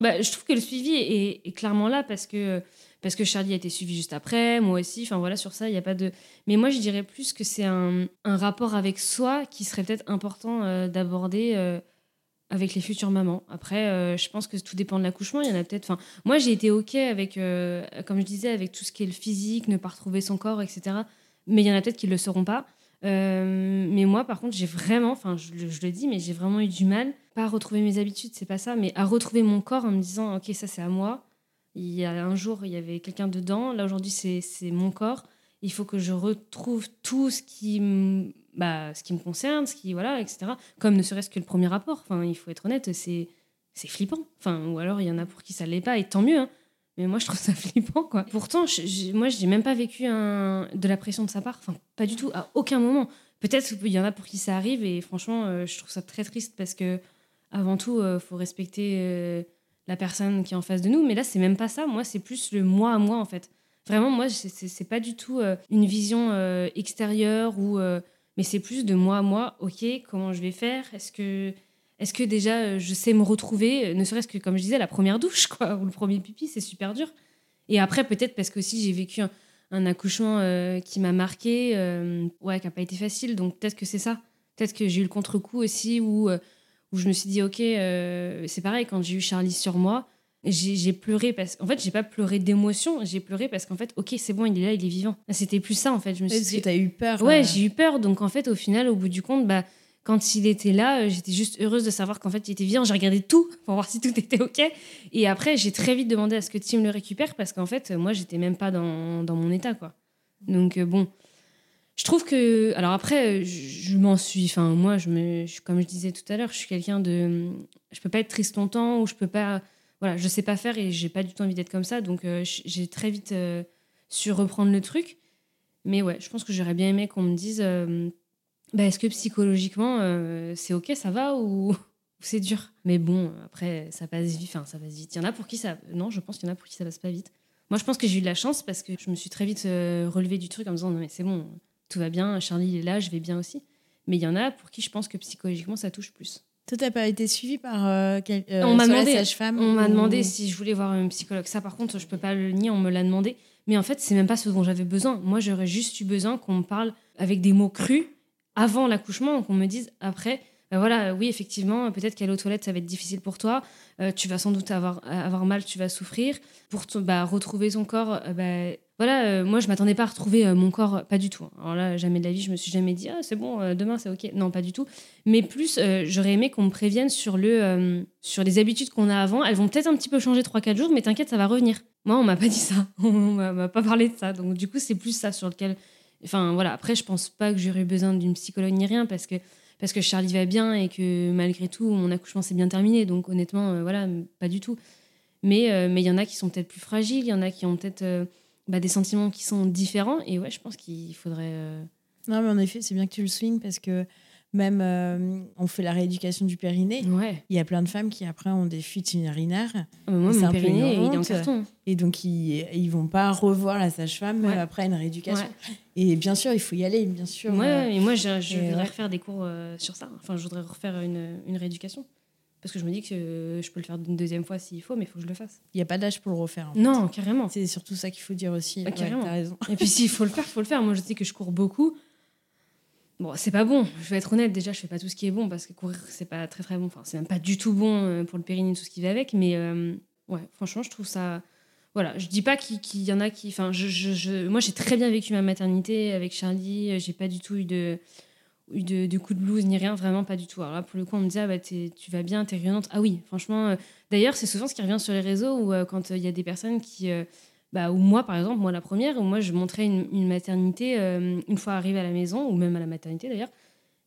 Bah, je trouve que le suivi est, est clairement là parce que, parce que Charlie a été suivi juste après, moi aussi. Enfin voilà, sur ça, il n'y a pas de. Mais moi, je dirais plus que c'est un, rapport avec soi qui serait peut-être important euh, d'aborder euh, avec les futures mamans. Après, euh, je pense que tout dépend de l'accouchement. Il y en a peut-être. Enfin, moi, j'ai été OK avec, comme je disais, avec tout ce qui est le physique, ne pas retrouver son corps, etc. Mais il y en a peut-être qui ne le sauront pas. Mais moi, par contre, j'ai vraiment, enfin, je, je le dis, mais j'ai vraiment eu du mal, pas à retrouver mes habitudes, c'est pas ça, mais à retrouver mon corps en me disant, ok, ça c'est à moi. Il y a un jour, il y avait quelqu'un dedans. Là, aujourd'hui, c'est mon corps. Il faut que je retrouve tout ce qui, bah, ce qui me concerne, ce qui, voilà, etc. Comme ne serait-ce que le premier rapport. Enfin, il faut être honnête, c'est flippant. Enfin, ou alors il y en a pour qui ça l'est pas, et tant mieux. hein. Mais moi, je trouve ça flippant, quoi. Pourtant, moi, je n'ai même pas vécu de la pression de sa part. Enfin, pas du tout, à aucun moment. Peut-être qu'il y en a pour qui ça arrive, et franchement, euh, je trouve ça très triste parce que, avant tout, il faut respecter euh, la personne qui est en face de nous. Mais là, c'est même pas ça. Moi, c'est plus le moi à moi, en fait. Vraiment, moi, c'est- pas du tout euh, une vision euh, extérieure, ou, euh, mais c'est plus de moi à moi. Ok, comment je vais faire? Est-ce que est-ce que déjà je sais me retrouver, ne serait-ce que comme je disais, la première douche, quoi, ou le premier pipi, c'est super dur. Et après, peut-être parce que aussi j'ai vécu un, accouchement qui m'a marqué, ouais, qui n'a pas été facile, donc peut-être que c'est ça. Peut-être que j'ai eu le contre-coup aussi, où, où je me suis dit, ok, euh, c'est pareil, quand j'ai eu Charlie sur moi, j'ai pleuré parce qu'en fait, j'ai pas pleuré d'émotion, j'ai pleuré parce qu'en fait, ok, c'est bon, il est là, il est vivant. C'était plus ça, en fait. Je me suis Est-ce dit, que tu as eu peur Ouais, euh, j'ai eu peur. Donc, en fait, au final, au bout du compte, bah, quand il était là, euh, j'étais juste heureuse de savoir qu'en fait, il était vivant. J'ai regardé tout pour voir si tout était OK. Et après, j'ai très vite demandé à ce que Tim le récupère parce qu'en fait, moi, j'étais même pas dans, dans mon état, quoi. Donc, bon. Je trouve que. Alors, après, je, m'en suis. Enfin, moi, je me, comme je disais tout à l'heure, je suis quelqu'un de. Je peux pas être triste longtemps ou je peux pas. Voilà, je sais pas faire et j'ai pas du tout envie d'être comme ça. Donc, euh, j'ai très vite euh, su reprendre le truc. Mais ouais, je pense que j'aurais bien aimé qu'on me dise euh, bah, est-ce que psychologiquement euh, c'est ok, ça va ou, ou c'est dur? Mais bon, après, ça passe vite. Enfin, ça passe vite. Il y en a pour qui ça. Non, je pense qu'il y en a pour qui ça passe pas vite. Moi, je pense que j'ai eu de la chance parce que je me suis très vite euh, relevée du truc en me disant non, mais c'est bon, tout va bien, Charlie est là, je vais bien aussi. Mais il y en a pour qui je pense que psychologiquement ça touche plus. Toi, t'as pas été suivi par euh, quel- euh, On m'a demandé- sage-femme On m'a demandé si je voulais voir un psychologue. Ça, par contre, je peux pas le nier, on me l'a demandé. Mais en fait, c'est même pas ce dont j'avais besoin. Moi, j'aurais juste eu besoin qu'on me parle avec des mots crus avant l'accouchement, qu'on me dise après, ben voilà, oui, effectivement, peut-être qu'aller aux toilettes, ça va être difficile pour toi. Euh, tu vas sans doute avoir, avoir mal, tu vas souffrir. Pour bah, retrouver son corps, euh, bah, voilà, euh, moi, je m'attendais pas à retrouver euh, mon corps, pas du tout. Alors là, jamais de la vie, je me suis jamais dit, ah, c'est bon, euh, demain, c'est ok. Non, pas du tout. Mais plus, euh, j'aurais aimé qu'on me prévienne sur, le, euh, sur les habitudes qu'on a avant. Elles vont peut-être un petit peu changer 3-4 jours, mais t'inquiète, ça va revenir. Moi, on m'a pas dit ça. On m'a pas parlé de ça. Donc, du coup, c'est plus ça sur lequel. Enfin, voilà. Après, je pense pas que j'aurais eu besoin d'une psychologue ni rien parce que, parce que Charlie va bien et que malgré tout, mon accouchement s'est bien terminé. Donc, honnêtement, euh, voilà, pas du tout. Mais euh, mais il y en a qui sont peut-être plus fragiles, il y en a qui ont peut-être euh, bah, des sentiments qui sont différents. Et ouais, je pense qu'il faudrait. Non, mais en effet, c'est bien que tu le swings parce que même euh, on fait la rééducation du périnée. Ouais. Il y a plein de femmes qui après ont des fuites urinaires moi, C'est mon périnée, il est en carton. et donc ils, ils vont pas revoir la sage-femme Ouais. euh, après une rééducation. Et bien sûr, il faut y aller, bien sûr. Ouais, euh, mais moi, je, je et voudrais refaire des cours euh, sur ça. Enfin, je voudrais refaire une, une rééducation. Parce que je me dis que euh, je peux le faire une deuxième fois s'il faut, mais il faut que je le fasse. Il n'y a pas d'âge pour le refaire. en fait. Non, carrément. C'est surtout ça qu'il faut dire aussi. Ah, Ouais, carrément. t'as raison. Et puis s'il faut le faire, faut le faire. Moi, je sais que je cours beaucoup. Bon, c'est pas bon. Je vais être honnête. Déjà, je fais pas tout ce qui est bon parce que courir, c'est pas très très bon. Enfin, c'est même pas du tout bon euh, pour le périnée, tout ce qui va avec. Mais euh, ouais, franchement, je trouve ça. Voilà, je dis pas qu'il y en a qui. Enfin, je, je- moi, j'ai très bien vécu ma maternité avec Charlie. J'ai pas du tout eu de eu de, coups de blues ni rien, vraiment pas du tout. Alors là, pour le coup, on me disait, ah, bah, tu vas bien, t'es rayonnante. Ah oui, franchement. euh, D'ailleurs, c'est souvent ce qui revient sur les réseaux où euh, quand euh, il y a des personnes qui. Bah, ou moi, par exemple, moi la première, où moi je montrais une, maternité euh, une fois arrivée à la maison, ou même à la maternité d'ailleurs,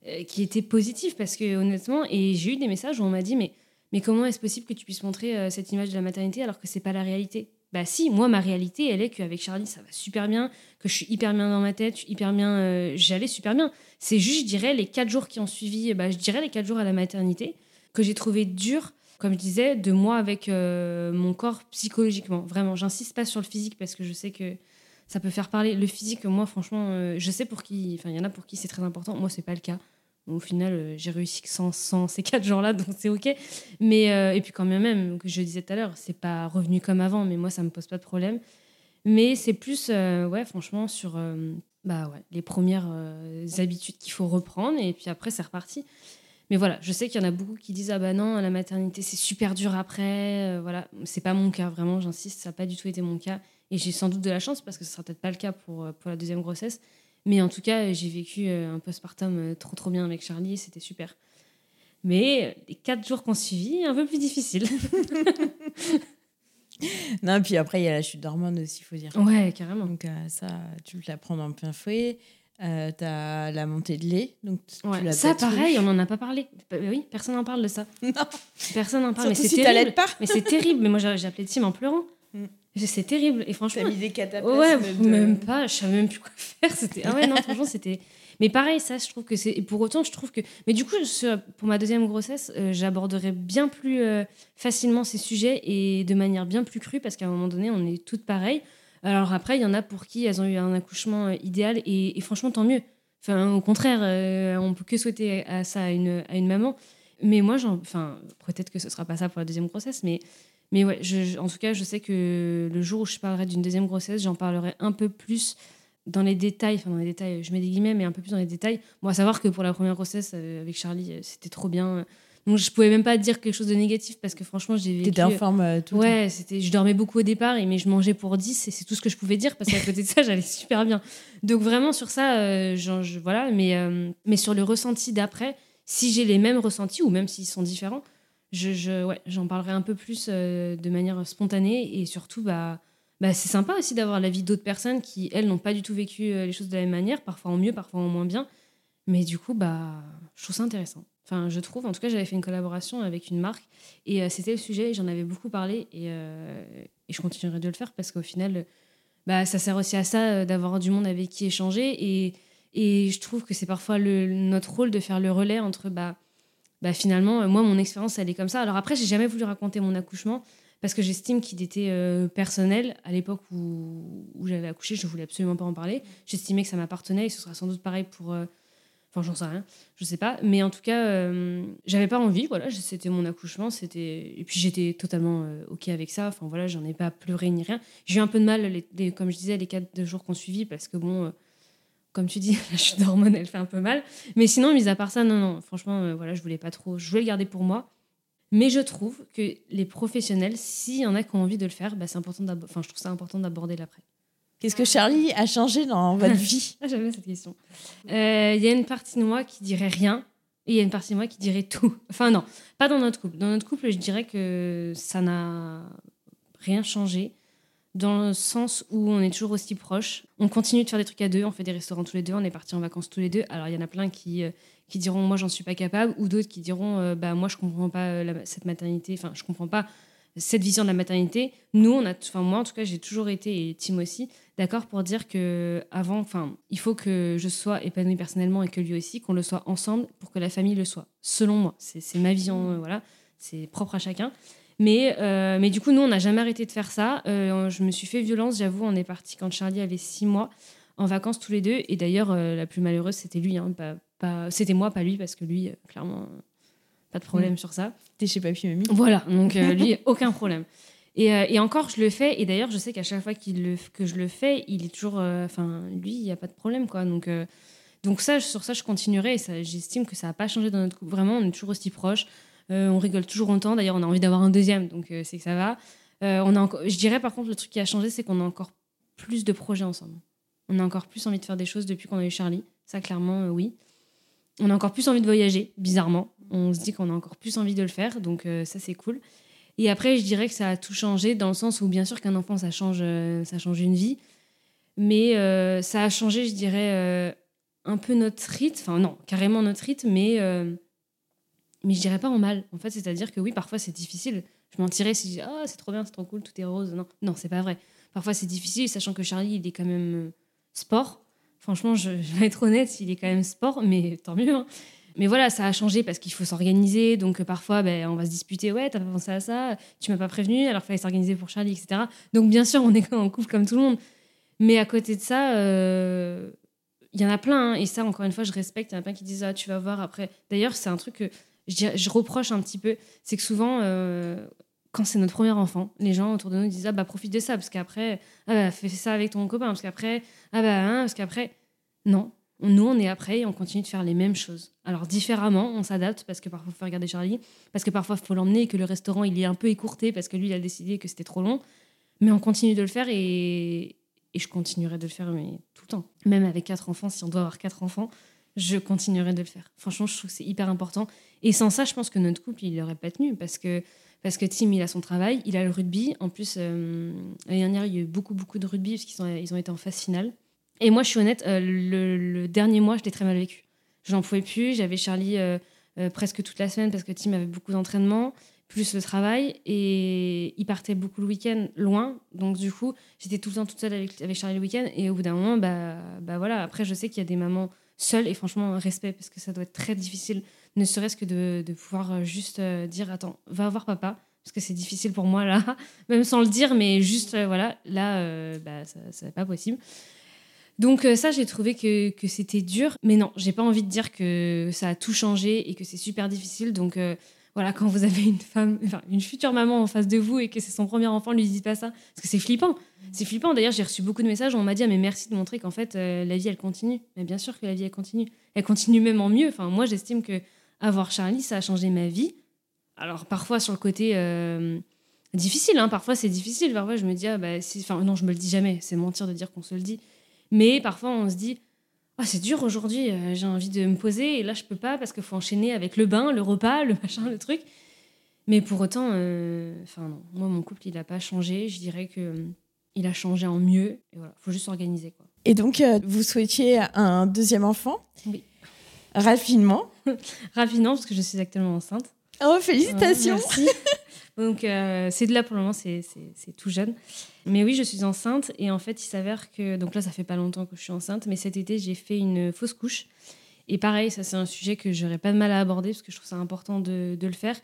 euh, qui était positive parce que honnêtement, et j'ai eu des messages où on m'a dit, mais, mais comment est-ce possible que tu puisses montrer euh, cette image de la maternité alors que c'est pas la réalité? Bah si, moi, ma réalité, elle est qu'avec Charlie, ça va super bien, que je suis hyper bien dans ma tête, hyper bien, j'allais super bien. C'est juste, je dirais, les quatre jours qui ont suivi, bah, je dirais les quatre jours à la maternité, que j'ai trouvé dur, comme je disais, de moi avec euh, mon corps psychologiquement. Vraiment, j'insiste pas sur le physique parce que je sais que ça peut faire parler. Le physique, moi, franchement, euh, je sais pour qui, enfin, il y en a pour qui c'est très important. Moi, c'est pas le cas. Au final, euh, j'ai réussi sans, sans ces quatre jours-là, donc c'est OK. Mais, et puis quand même, même, que je disais tout à l'heure, c'est pas revenu comme avant, mais moi, ça me pose pas de problème. Mais c'est plus, ouais, franchement, sur bah, ouais, les premières habitudes qu'il faut reprendre, et puis après, c'est reparti. Mais voilà, je sais qu'il y en a beaucoup qui disent Ah bah non, la maternité, c'est super dur après. voilà, c'est pas mon cas, vraiment, j'insiste, ça n'a pas du tout été mon cas. Et j'ai sans doute de la chance parce que ce sera peut-être pas le cas pour, pour la deuxième grossesse. Mais en tout cas, j'ai vécu euh, un postpartum euh, trop trop bien avec Charlie, c'était super. Mais euh, les quatre jours qu'on suivit, un peu plus difficile. non, puis après, il y a la chute d'hormones aussi, il faut dire. Ouais, carrément. Donc ça, tu la prends en plein fouet. Euh, tu as la montée de lait. Donc ouais. ça, pareil, on n'en a pas parlé. Oui, personne n'en parle de ça. Non. Personne n'en parle. mais c'est si terrible. pas. mais c'est terrible. Mais moi, j'ai appelé Tim en pleurant. Mm. C'est terrible. Et franchement. T'as mis des cataplasmes Ouais, même pas. Je savais même plus quoi faire. C'était. Ah ouais, non, franchement, c'était. Mais pareil, ça, je trouve que c'est. Et pour autant, je trouve que. Mais du coup, pour ma deuxième grossesse, euh, j'aborderai bien plus euh, facilement ces sujets et de manière bien plus crue parce qu'à un moment donné, on est toutes pareilles. Alors après, il y en a pour qui elles ont eu un accouchement euh, idéal et, franchement, tant mieux. Enfin, au contraire, on peut que souhaiter à ça à une, maman. Mais moi, enfin, peut-être que ce sera pas ça pour la deuxième grossesse, mais mais ouais, en tout cas, je sais que le jour où je parlerai d'une deuxième grossesse, j'en parlerai un peu plus dans les détails, enfin dans les détails, je mets des guillemets, mais un peu plus dans les détails. Bon, à savoir que pour la première grossesse euh, avec Charlie, euh, c'était trop bien. Donc je pouvais même pas dire quelque chose de négatif parce que franchement, j'ai vécu. T'étais en forme euh, tout Ouais, c'était. Je dormais beaucoup au départ, mais je mangeais pour 10 et c'est tout ce que je pouvais dire parce qu'à côté de ça, j'allais super bien. Donc vraiment sur ça, genre, je, voilà. Mais mais sur le ressenti d'après, si j'ai les mêmes ressentis ou même s'ils sont différents, je, ouais, j'en parlerai un peu plus euh, de manière spontanée et surtout, bah, bah, c'est sympa aussi d'avoir l'avis d'autres personnes qui, elles, n'ont pas du tout vécu euh, les choses de la même manière, parfois en mieux, parfois en moins bien. Mais du coup, bah, je trouve ça intéressant. Enfin, je trouve, en tout cas, j'avais fait une collaboration avec une marque et euh, c'était le sujet, j'en avais beaucoup parlé et, et, je continuerai de le faire parce qu'au final, bah, ça sert aussi à ça d'avoir du monde avec qui échanger et, je trouve que c'est parfois notre rôle de faire le relais entre bah, bah, finalement, euh, moi, mon expérience, elle est comme ça. Alors après, j'ai jamais voulu raconter mon accouchement parce que j'estime qu'il était euh, personnel. À l'époque où, où j'avais accouché, je voulais absolument pas en parler. J'estimais que ça m'appartenait et ce sera sans doute pareil pour. Euh, enfin, j'en sais rien, je sais pas. Mais en tout cas, j'avais pas envie. Voilà, c'était mon accouchement. C'était et puis j'étais totalement ok avec ça. Enfin voilà, j'en ai pas pleuré ni rien. J'ai eu un peu de mal, les, comme je disais, les quatre jours qu'on suivit parce que bon comme tu dis, la chute d'hormones, elle fait un peu mal. Mais sinon, mis à part ça, non, non, franchement, euh, voilà, je voulais pas trop. Je voulais le garder pour moi. Mais je trouve que les professionnels, s'il y en a qui ont envie de le faire, bah, c'est important enfin, je trouve ça important d'aborder l'après. Qu'est-ce que Charlie a changé dans votre vie ah, J'aime cette question. Euh, il y a une partie de moi qui dirait rien et il y a une partie de moi qui dirait tout. Enfin, non, pas dans notre couple. Dans notre couple, je dirais que ça n'a rien changé dans le sens où on est toujours aussi proches. On continue de faire des trucs à deux, on fait des restaurants tous les deux, on est partis en vacances tous les deux. Alors il y en a plein qui, euh, qui diront moi j'en suis pas capable, ou d'autres qui diront euh, bah moi je comprends pas euh, cette maternité, enfin je comprends pas cette vision de la maternité. Nous on a, enfin moi en tout cas j'ai toujours été et Tim aussi d'accord pour dire que avant, enfin il faut que je sois épanouie personnellement et que lui aussi, qu'on le soit ensemble pour que la famille le soit. Selon moi, c'est ma vision, voilà, c'est propre à chacun. Mais, euh, mais du coup, nous, on n'a jamais arrêté de faire ça. Euh, je me suis fait violence, j'avoue. On est parti quand Charlie avait six mois en vacances tous les deux. Et d'ailleurs, euh, la plus malheureuse, c'était lui. Hein, pas, pas... C'était moi, pas lui, parce que lui, clairement, pas de problème mm. sur ça. T'es chez Papy Mamie Voilà, donc lui, aucun problème. Et, et, encore, je le fais. Et d'ailleurs, je sais qu'à chaque fois qu'il le, que je le fais, il est toujours. Enfin, lui, il n'y a pas de problème, quoi. Donc. donc ça, sur ça, je continuerai. Et j'estime que ça n'a pas changé dans notre couple. Vraiment, on est toujours aussi proches. Euh, on rigole toujours autant. D'ailleurs, on a envie d'avoir un deuxième, donc euh, c'est que ça va. Euh, on a je dirais par contre, le truc qui a changé, c'est qu'on a encore plus de projets ensemble. On a encore plus envie de faire des choses depuis qu'on a eu Charlie. Ça, clairement, oui. On a encore plus envie de voyager, bizarrement. On se dit qu'on a encore plus envie de le faire, donc ça, c'est cool. Et après, je dirais que ça a tout changé dans le sens où, bien sûr, qu'un enfant, ça change, ça change une vie. Mais ça a changé, je dirais, un peu notre rythme. Enfin, non, carrément notre rythme, mais mais je dirais pas en mal. En fait, c'est-à-dire que oui, parfois c'est difficile. Je mentirais si je dis ah c'est trop bien, c'est trop cool, tout est rose. Non, non, c'est pas vrai. Parfois c'est difficile, sachant que Charlie il est quand même euh, sport. Franchement, je, vais être honnête, il est quand même sport, mais tant mieux. Hein. Mais voilà, ça a changé parce qu'il faut s'organiser. Donc euh, parfois, ben, on va se disputer. Ouais, t'as pas pensé à ça, tu m'as pas prévenu, alors il fallait s'organiser pour Charlie, etc. Donc bien sûr, on est en couple comme tout le monde. Mais à côté de ça, euh, il y en a plein. Hein. et ça, encore une fois, je respecte. Il y en a plein qui disent Ah, tu vas voir après. D'ailleurs, c'est un truc que je, reproche un petit peu. C'est que souvent, euh, quand c'est notre premier enfant, les gens autour de nous disent Ah, bah profite de ça, parce qu'après, ah, bah, fais ça avec ton copain, parce qu'après, ah, bah, hein, parce qu'après. Non, nous, on est après et on continue de faire les mêmes choses. Alors, différemment, on s'adapte parce que parfois, il faut regarder Charlie, parce que parfois, il faut l'emmener et que le restaurant, il est un peu écourté parce que lui, il a décidé que c'était trop long. Mais on continue de le faire et, je continuerai de le faire mais, tout le temps. Même avec quatre enfants, si on doit avoir quatre enfants, je continuerai de le faire. Franchement, je trouve que c'est hyper important. Et sans ça, je pense que notre couple, il n'aurait pas tenu parce que, parce que Tim, il a son travail, il a le rugby. En plus, euh, l'année dernière, il y a eu beaucoup, beaucoup de rugby parce qu'ils ont, ils ont été en phase finale. Et moi, je suis honnête, euh, le, dernier mois, je l'ai très mal vécu. J'en pouvais plus. J'avais Charlie euh, euh, presque toute la semaine parce que Tim avait beaucoup d'entraînement, plus le travail. Et il partait beaucoup le week-end loin. Donc, du coup, j'étais tout le temps toute seule avec, Charlie le week-end. Et au bout d'un moment, bah, bah voilà. Après, je sais qu'il y a des mamans seules. Et franchement, respect parce que ça doit être très difficile, ne serait-ce que de, pouvoir juste dire Attends, va voir papa parce que c'est difficile pour moi là, même sans le dire, mais juste voilà, là, bah, ça, c'est pas possible. Donc euh, ça, j'ai trouvé que, c'était dur. Mais non, j'ai pas envie de dire que ça a tout changé et que c'est super difficile. Donc euh, voilà, quand vous avez une femme, enfin une future maman en face de vous et que c'est son premier enfant, lui dites pas ça. Parce que c'est flippant. C'est flippant. D'ailleurs, j'ai reçu beaucoup de messages où on m'a dit ah, mais merci de montrer qu'en fait euh, la vie elle continue. Mais bien sûr que la vie elle continue. Elle continue même en mieux. Enfin moi j'estime que avoir Charlie ça a changé ma vie. Alors parfois sur le côté difficile, hein, parfois c'est difficile. Parfois je me dis ah bah enfin non je me le dis jamais. C'est mentir de dire qu'on se le dit. Mais parfois, on se dit ah, c'est dur aujourd'hui, euh, j'ai envie de me poser et là, je peux pas parce qu'il faut enchaîner avec le bain, le repas, le machin, le truc. Mais pour autant, euh, enfin non, moi, mon couple, il n'a pas changé. Je dirais que euh, il a changé en mieux. Voilà, faut juste s'organiser. Quoi. Et donc, vous souhaitiez un deuxième enfant? Oui. Rapidement Rapidement, parce que je suis actuellement enceinte. Oh, félicitations merci. Donc, euh, c'est de là pour le moment, c'est tout jeune. Mais oui, je suis enceinte et en fait, il s'avère que. Donc là, ça fait pas longtemps que je suis enceinte, mais cet été, j'ai fait une fausse couche. Et pareil, ça, c'est un sujet que j'aurais pas de mal à aborder parce que je trouve ça important de, le faire.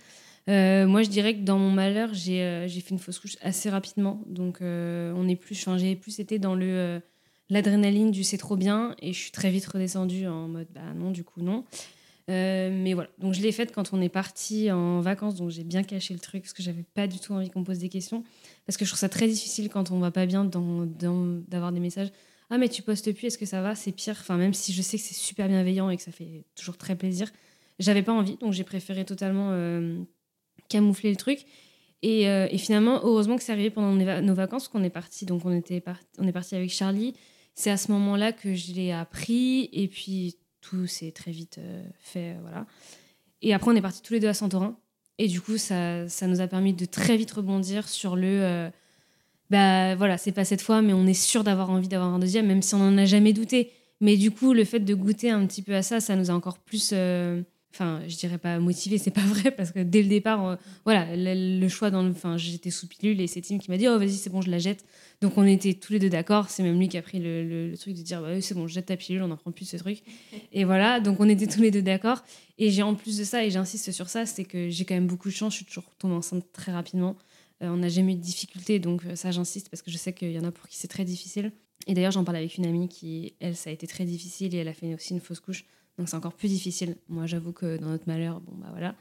Euh, moi, je dirais que dans mon malheur, j'ai euh, fait une fausse couche assez rapidement. Donc, on est plus. J'ai plus été dans le l'adrénaline du c'est trop bien et je suis très vite redescendue en mode bah non, du coup, non. Euh, mais voilà, donc je l'ai faite quand on est parti en vacances, donc j'ai bien caché le truc parce que j'avais pas du tout envie qu'on pose des questions. Parce que je trouve ça très difficile quand on va pas bien d'avoir des messages. Ah, mais tu postes plus, est-ce que ça va? C'est pire. Enfin, même si je sais que c'est super bienveillant et que ça fait toujours très plaisir, j'avais pas envie, donc j'ai préféré totalement euh, camoufler le truc. Et, euh, et, finalement, heureusement que c'est arrivé pendant nos vacances, qu'on est parti. Donc, on, était on est parti avec Charlie. C'est à ce moment-là que je l'ai appris. Et puis, tout s'est très vite euh, fait. Euh, voilà. Et après, on est partis tous les deux à Santorin. Et du coup, ça, ça nous a permis de très vite rebondir sur le. Euh, bah voilà, c'est pas cette fois, mais on est sûr d'avoir envie d'avoir un deuxième, même si on n'en a jamais douté. Mais du coup, le fait de goûter un petit peu à ça, ça nous a encore plus enfin je dirais pas motivé c'est pas vrai parce que dès le départ euh, voilà le, choix dans le enfin j'étais sous pilule et c'est Tim qui m'a dit oh vas-y c'est bon je la jette. Donc on était tous les deux d'accord c'est même lui qui a pris le, truc de dire bah, c'est bon je jette ta pilule on n'en prend plus ce truc. Et voilà donc on était tous les deux d'accord. Et j'ai en plus de ça et j'insiste sur ça c'est que j'ai quand même beaucoup de chance je suis toujours tombée enceinte très rapidement. Euh, on n'a jamais eu de difficultés donc euh, ça j'insiste parce que je sais qu'il y en a pour qui c'est très difficile. Et d'ailleurs j'en parle avec une amie qui elle ça a été très difficile et elle a fait aussi une fausse couche donc c'est encore plus difficile. Moi, j'avoue que dans notre malheur, bon, bah voilà.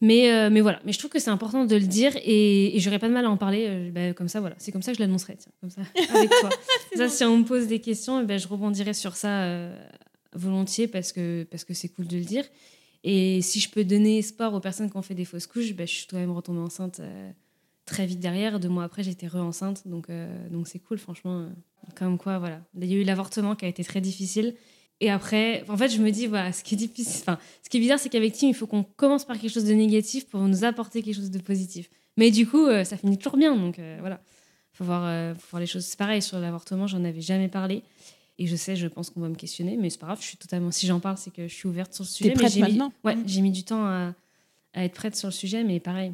Mais, euh, mais voilà, mais je trouve que c'est important de le dire et, et j'aurais pas de mal à en parler. Euh, bah, comme ça, voilà, c'est comme ça que je l'annoncerai, comme ça, avec toi. ça, si on me pose des questions, bah, je rebondirai sur ça euh, volontiers parce que parce que c'est cool de le dire. Et si je peux donner espoir aux personnes qui ont fait des fausses couches, bah, je suis quand même retombée enceinte très vite derrière. Deux mois après, j'étais re-enceinte, donc donc c'est cool, franchement. comme quoi, voilà, il y a eu l'avortement qui a été très difficile et après, en fait, je me dis, voilà, ce qui est difficile, enfin, ce qui est bizarre, c'est qu'avec Tim, il faut qu'on commence par quelque chose de négatif pour nous apporter quelque chose de positif. Mais du coup, euh, ça finit toujours bien, donc euh, voilà. Faut voir, euh, faut voir les choses. C'est pareil sur l'avortement, j'en avais jamais parlé. Et je sais, je pense qu'on va me questionner, mais c'est pas grave, je suis totalement. Si j'en parle, c'est que je suis ouverte sur le sujet. Prête mais j'ai mis- maintenant? Ouais, Mm. j'ai mis du temps à, à être prête sur le sujet, mais pareil,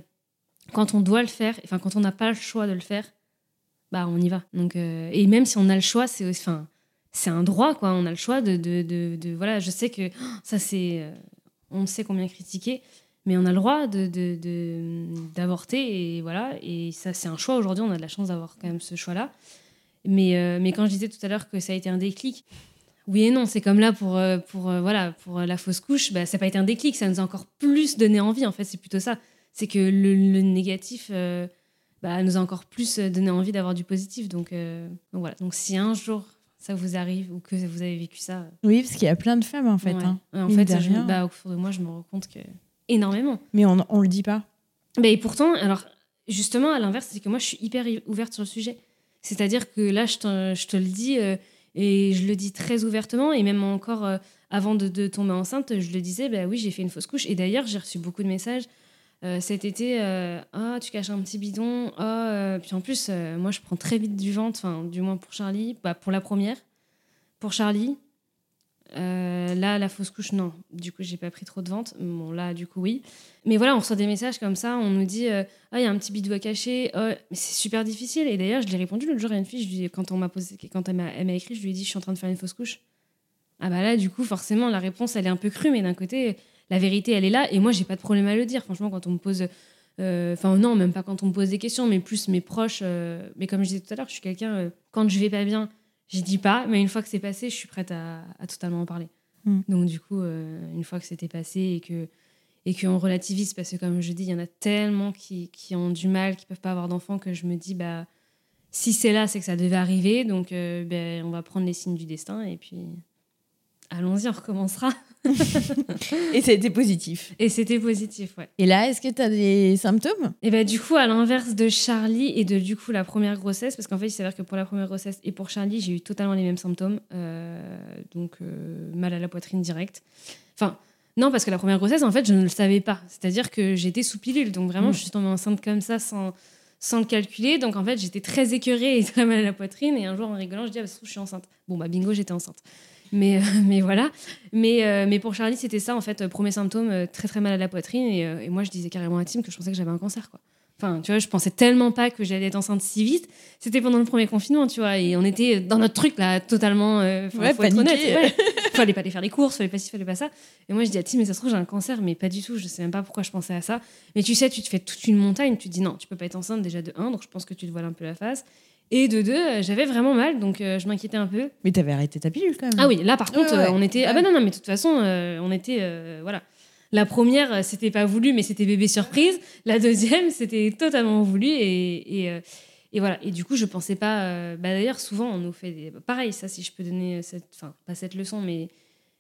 quand on doit le faire, enfin quand on n'a pas le choix de le faire, bah on y va. Donc et même si on a le choix, c'est aussi- enfin c'est un droit quoi. On a le choix de, de, de- voilà. Je sais que oh, ça c'est, euh, on sait combien critiquer, mais on a le droit de d'avorter et voilà. Et ça c'est un choix. Aujourd'hui, on a de la chance d'avoir quand même ce choix là. Mais euh, mais quand je disais tout à l'heure que ça a été un déclic. Oui et non, c'est comme là pour, euh, pour, voilà, pour la fausse couche, bah, ça n'a pas été un déclic, ça nous a encore plus donné envie, en fait, c'est plutôt ça. C'est que le, négatif bah, nous a encore plus donné envie d'avoir du positif. Donc, donc voilà, donc si un jour ça vous arrive ou que vous avez vécu ça, euh, Oui, parce qu'il y a plein de femmes en fait. ouais. hein. En mine fait, je- bah, au fond de moi, je me rends compte que énormément. Mais on, on le dit pas. Mais et pourtant, alors justement, à l'inverse, c'est que moi, je suis hyper ouverte sur le sujet. C'est-à-dire que là, je te, je te le dis euh, et je le dis très ouvertement. Et même encore euh, avant de, de tomber enceinte, je le disais, bah oui, j'ai fait une fausse couche. Et d'ailleurs, j'ai reçu beaucoup de messages euh, cet été. Ah, tu caches un petit bidon. Euh, puis en plus, moi, je prends très vite du ventre, enfin, du moins pour Charlie, bah, pour la première. Pour Charlie, là, la fausse couche, non. Du coup, j'ai pas pris trop de vente. Bon, là, du coup, oui. Mais voilà, on reçoit des messages comme ça. On nous dit Ah, il y a un petit bidou à cacher. Oh, mais c'est super difficile. Et d'ailleurs, je l'ai répondu l'autre jour à une fille. Je lui ai- quand on m'a posé, quand elle m'a écrit, je lui ai dit Je suis en train de faire une fausse couche. Ah, bah là, du coup, forcément, la réponse, elle est un peu crue. Mais d'un côté, la vérité, elle est là. Et moi, j'ai pas de problème à le dire. Franchement, quand on me pose. euh, Enfin, non, même pas quand on me pose des questions, mais plus mes proches. euh, mais comme je disais tout à l'heure, je suis quelqu'un. euh, quand je vais pas bien, je dis pas. Mais une fois que c'est passé, je suis prête à, à totalement en parler. Mm. Donc, du coup, une fois que c'était passé et que et qu'on relativise parce que comme je dis il y en a tellement qui, qui ont du mal qui peuvent pas avoir d'enfants que je me dis bah si c'est là c'est que ça devait arriver donc ben, on va prendre les signes du destin et puis allons-y on recommencera Et ça a été positif. et c'était positif ouais. Et là, est-ce que tu as des symptômes? Et ben du coup à l'inverse de Charlie et de du coup la première grossesse parce qu'en fait il s'avère que pour la première grossesse et pour Charlie j'ai eu totalement les mêmes symptômes euh, donc euh, mal à la poitrine direct enfin non parce que la première grossesse en fait je ne le savais pas. C'est-à-dire que j'étais sous pilule donc vraiment Mm. je suis tombée enceinte comme ça sans sans le calculer. Donc en fait j'étais très écœurée et très mal à la poitrine. Et un jour en rigolant je dis ah bah, je suis enceinte. Bon bah bingo j'étais enceinte mais, euh, mais voilà. Mais, euh, mais pour Charlie, c'était ça, en fait, euh, premier symptôme, très très mal à la poitrine. Et, et moi, je disais carrément à Tim que je pensais que j'avais un cancer, quoi. Enfin, tu vois, je pensais tellement pas que j'allais être enceinte si vite. C'était pendant le premier confinement, tu vois. Et on était dans notre truc, là, totalement. euh, Ouais, faut être paniqué. honnête. Ouais. fallait pas aller faire les courses, fallait pas ci, fallait pas ça. Et moi, je dis à Tim, mais ça se trouve, j'ai un cancer, mais pas du tout. Je sais même pas pourquoi je pensais à ça. Mais tu sais, tu te fais toute une montagne. Tu te dis, non, tu peux pas être enceinte déjà de 1, donc je pense que tu te voiles un peu la face. Et de 2, j'avais vraiment mal, donc euh, je m'inquiétais un peu. Mais t'avais arrêté ta pilule quand même. Ah oui, là par contre, Ouais, ouais. euh, on était. Ah Ouais. bah non, non, mais de toute façon, euh, on était. euh, voilà. La première, euh, c'était pas voulu, mais c'était bébé surprise. La deuxième, c'était totalement voulu. Et, et, euh, et voilà. Et du coup, je pensais pas. euh, bah, D'ailleurs, souvent, on nous fait des. Pareil, ça, si je peux donner cette. Enfin, pas cette leçon, mais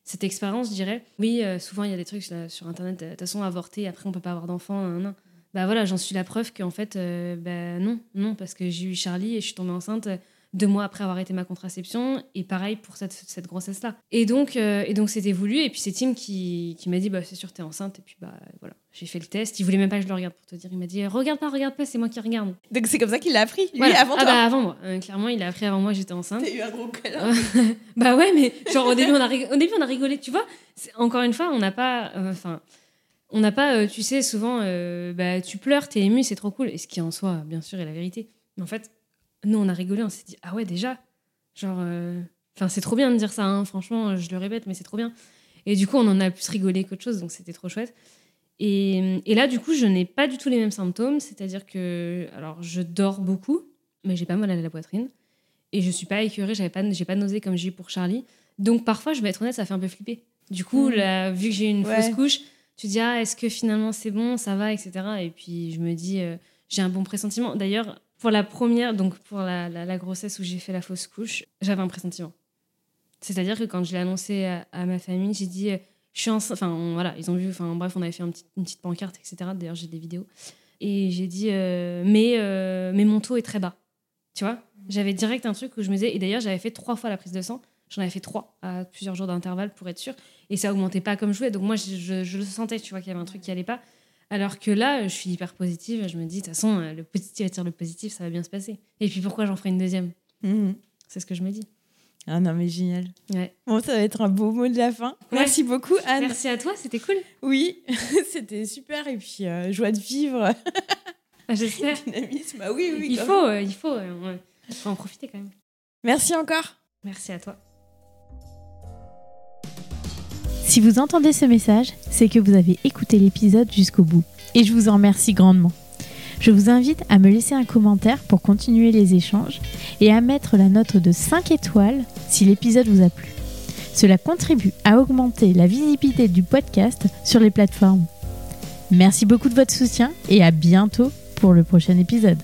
cette expérience, je dirais. Oui, euh, souvent, il y a des trucs là, sur Internet. euh, De toute façon, avorter, après, on peut pas avoir d'enfant. nan. Bah voilà, j'en suis la preuve qu'en fait, euh, bah non, non, parce que j'ai eu Charlie et je suis tombée enceinte euh, deux mois après avoir été ma contraception et pareil pour cette, cette grossesse là et donc euh, et donc c'était voulu et puis c'est Tim qui, qui m'a dit bah c'est sûr t'es enceinte et puis bah voilà j'ai fait le test il voulait même pas que je le regarde pour te dire il m'a dit regarde pas regarde pas c'est moi qui regarde Donc c'est comme ça qu'il l'a appris, lui, Voilà. avant ah toi. bah avant moi Euh, clairement il a appris avant moi que j'étais enceinte T'as eu un gros câlin. bah ouais, mais genre au début on a, rig- au début, on a rigolé, tu vois. Encore une fois, on n'a pas, euh, enfin, on n'a pas, euh, tu sais, souvent, euh, bah tu pleures, t'es ému, c'est trop cool, et ce qui en soi, bien sûr, est la vérité. Mais en fait, nous on a rigolé, on s'est dit ah ouais déjà, genre, euh, enfin c'est trop bien de dire ça, hein, franchement, je le répète, mais c'est trop bien. Et du coup, on en a plus rigolé qu'autre chose, donc c'était trop chouette. Et, et là, du coup, je n'ai pas du tout les mêmes symptômes, c'est-à-dire que, alors, je dors beaucoup, mais j'ai pas mal à la poitrine. Et je suis pas écœurée, j'avais pas, j'ai pas de nausée comme j'ai eu pour Charlie. Donc parfois, je vais être honnête, ça fait un peu flipper. Du coup, là, vu que j'ai une Ouais. fausse couche, tu dis ah est-ce que finalement c'est bon, ça va, etc. Et puis je me dis euh, j'ai un bon pressentiment. D'ailleurs, pour la première, donc pour la, la- grossesse où j'ai fait la fausse couche, j'avais un pressentiment. C'est-à-dire que quand je l'ai annoncé à, ma famille, j'ai dit euh, je suis enceinte. Enfin voilà, ils ont vu. Enfin bref, on avait fait une petite pancarte, etc. D'ailleurs, j'ai des vidéos. Et j'ai dit euh, mais mais mon taux est très bas. Tu vois? J'avais direct un truc où je me disais, et d'ailleurs j'avais fait trois fois la prise de sang, j'en avais fait trois à plusieurs jours d'intervalle pour être sûr, et ça augmentait pas comme je voulais, donc moi je, je- je le sentais, tu vois, qu'il y avait un truc qui allait pas. Alors que là, je suis hyper positive, je me dis, de toute façon, euh, le positif attire le positif, ça va bien se passer. Et puis pourquoi j'en ferai une deuxième? Mhm. C'est ce que je me dis. Ah non, mais génial. Ouais. Bon, ça va être un beau mot de la fin. Ouais. Merci beaucoup, Anne. Merci à toi, c'était cool. Oui, c'était super. Et puis, euh, joie de vivre, Ah, J'espère. dynamisme. Ah oui, oui. Il faut, euh, il faut, euh, en profiter quand même. Merci encore. Merci à toi. Si vous entendez ce message, c'est que vous avez écouté l'épisode jusqu'au bout. Et je vous en remercie grandement. Je vous invite à me laisser un commentaire pour continuer les échanges et à mettre la note de 5 étoiles si l'épisode vous a plu. Cela contribue à augmenter la visibilité du podcast sur les plateformes. Merci beaucoup de votre soutien et à bientôt pour le prochain épisode.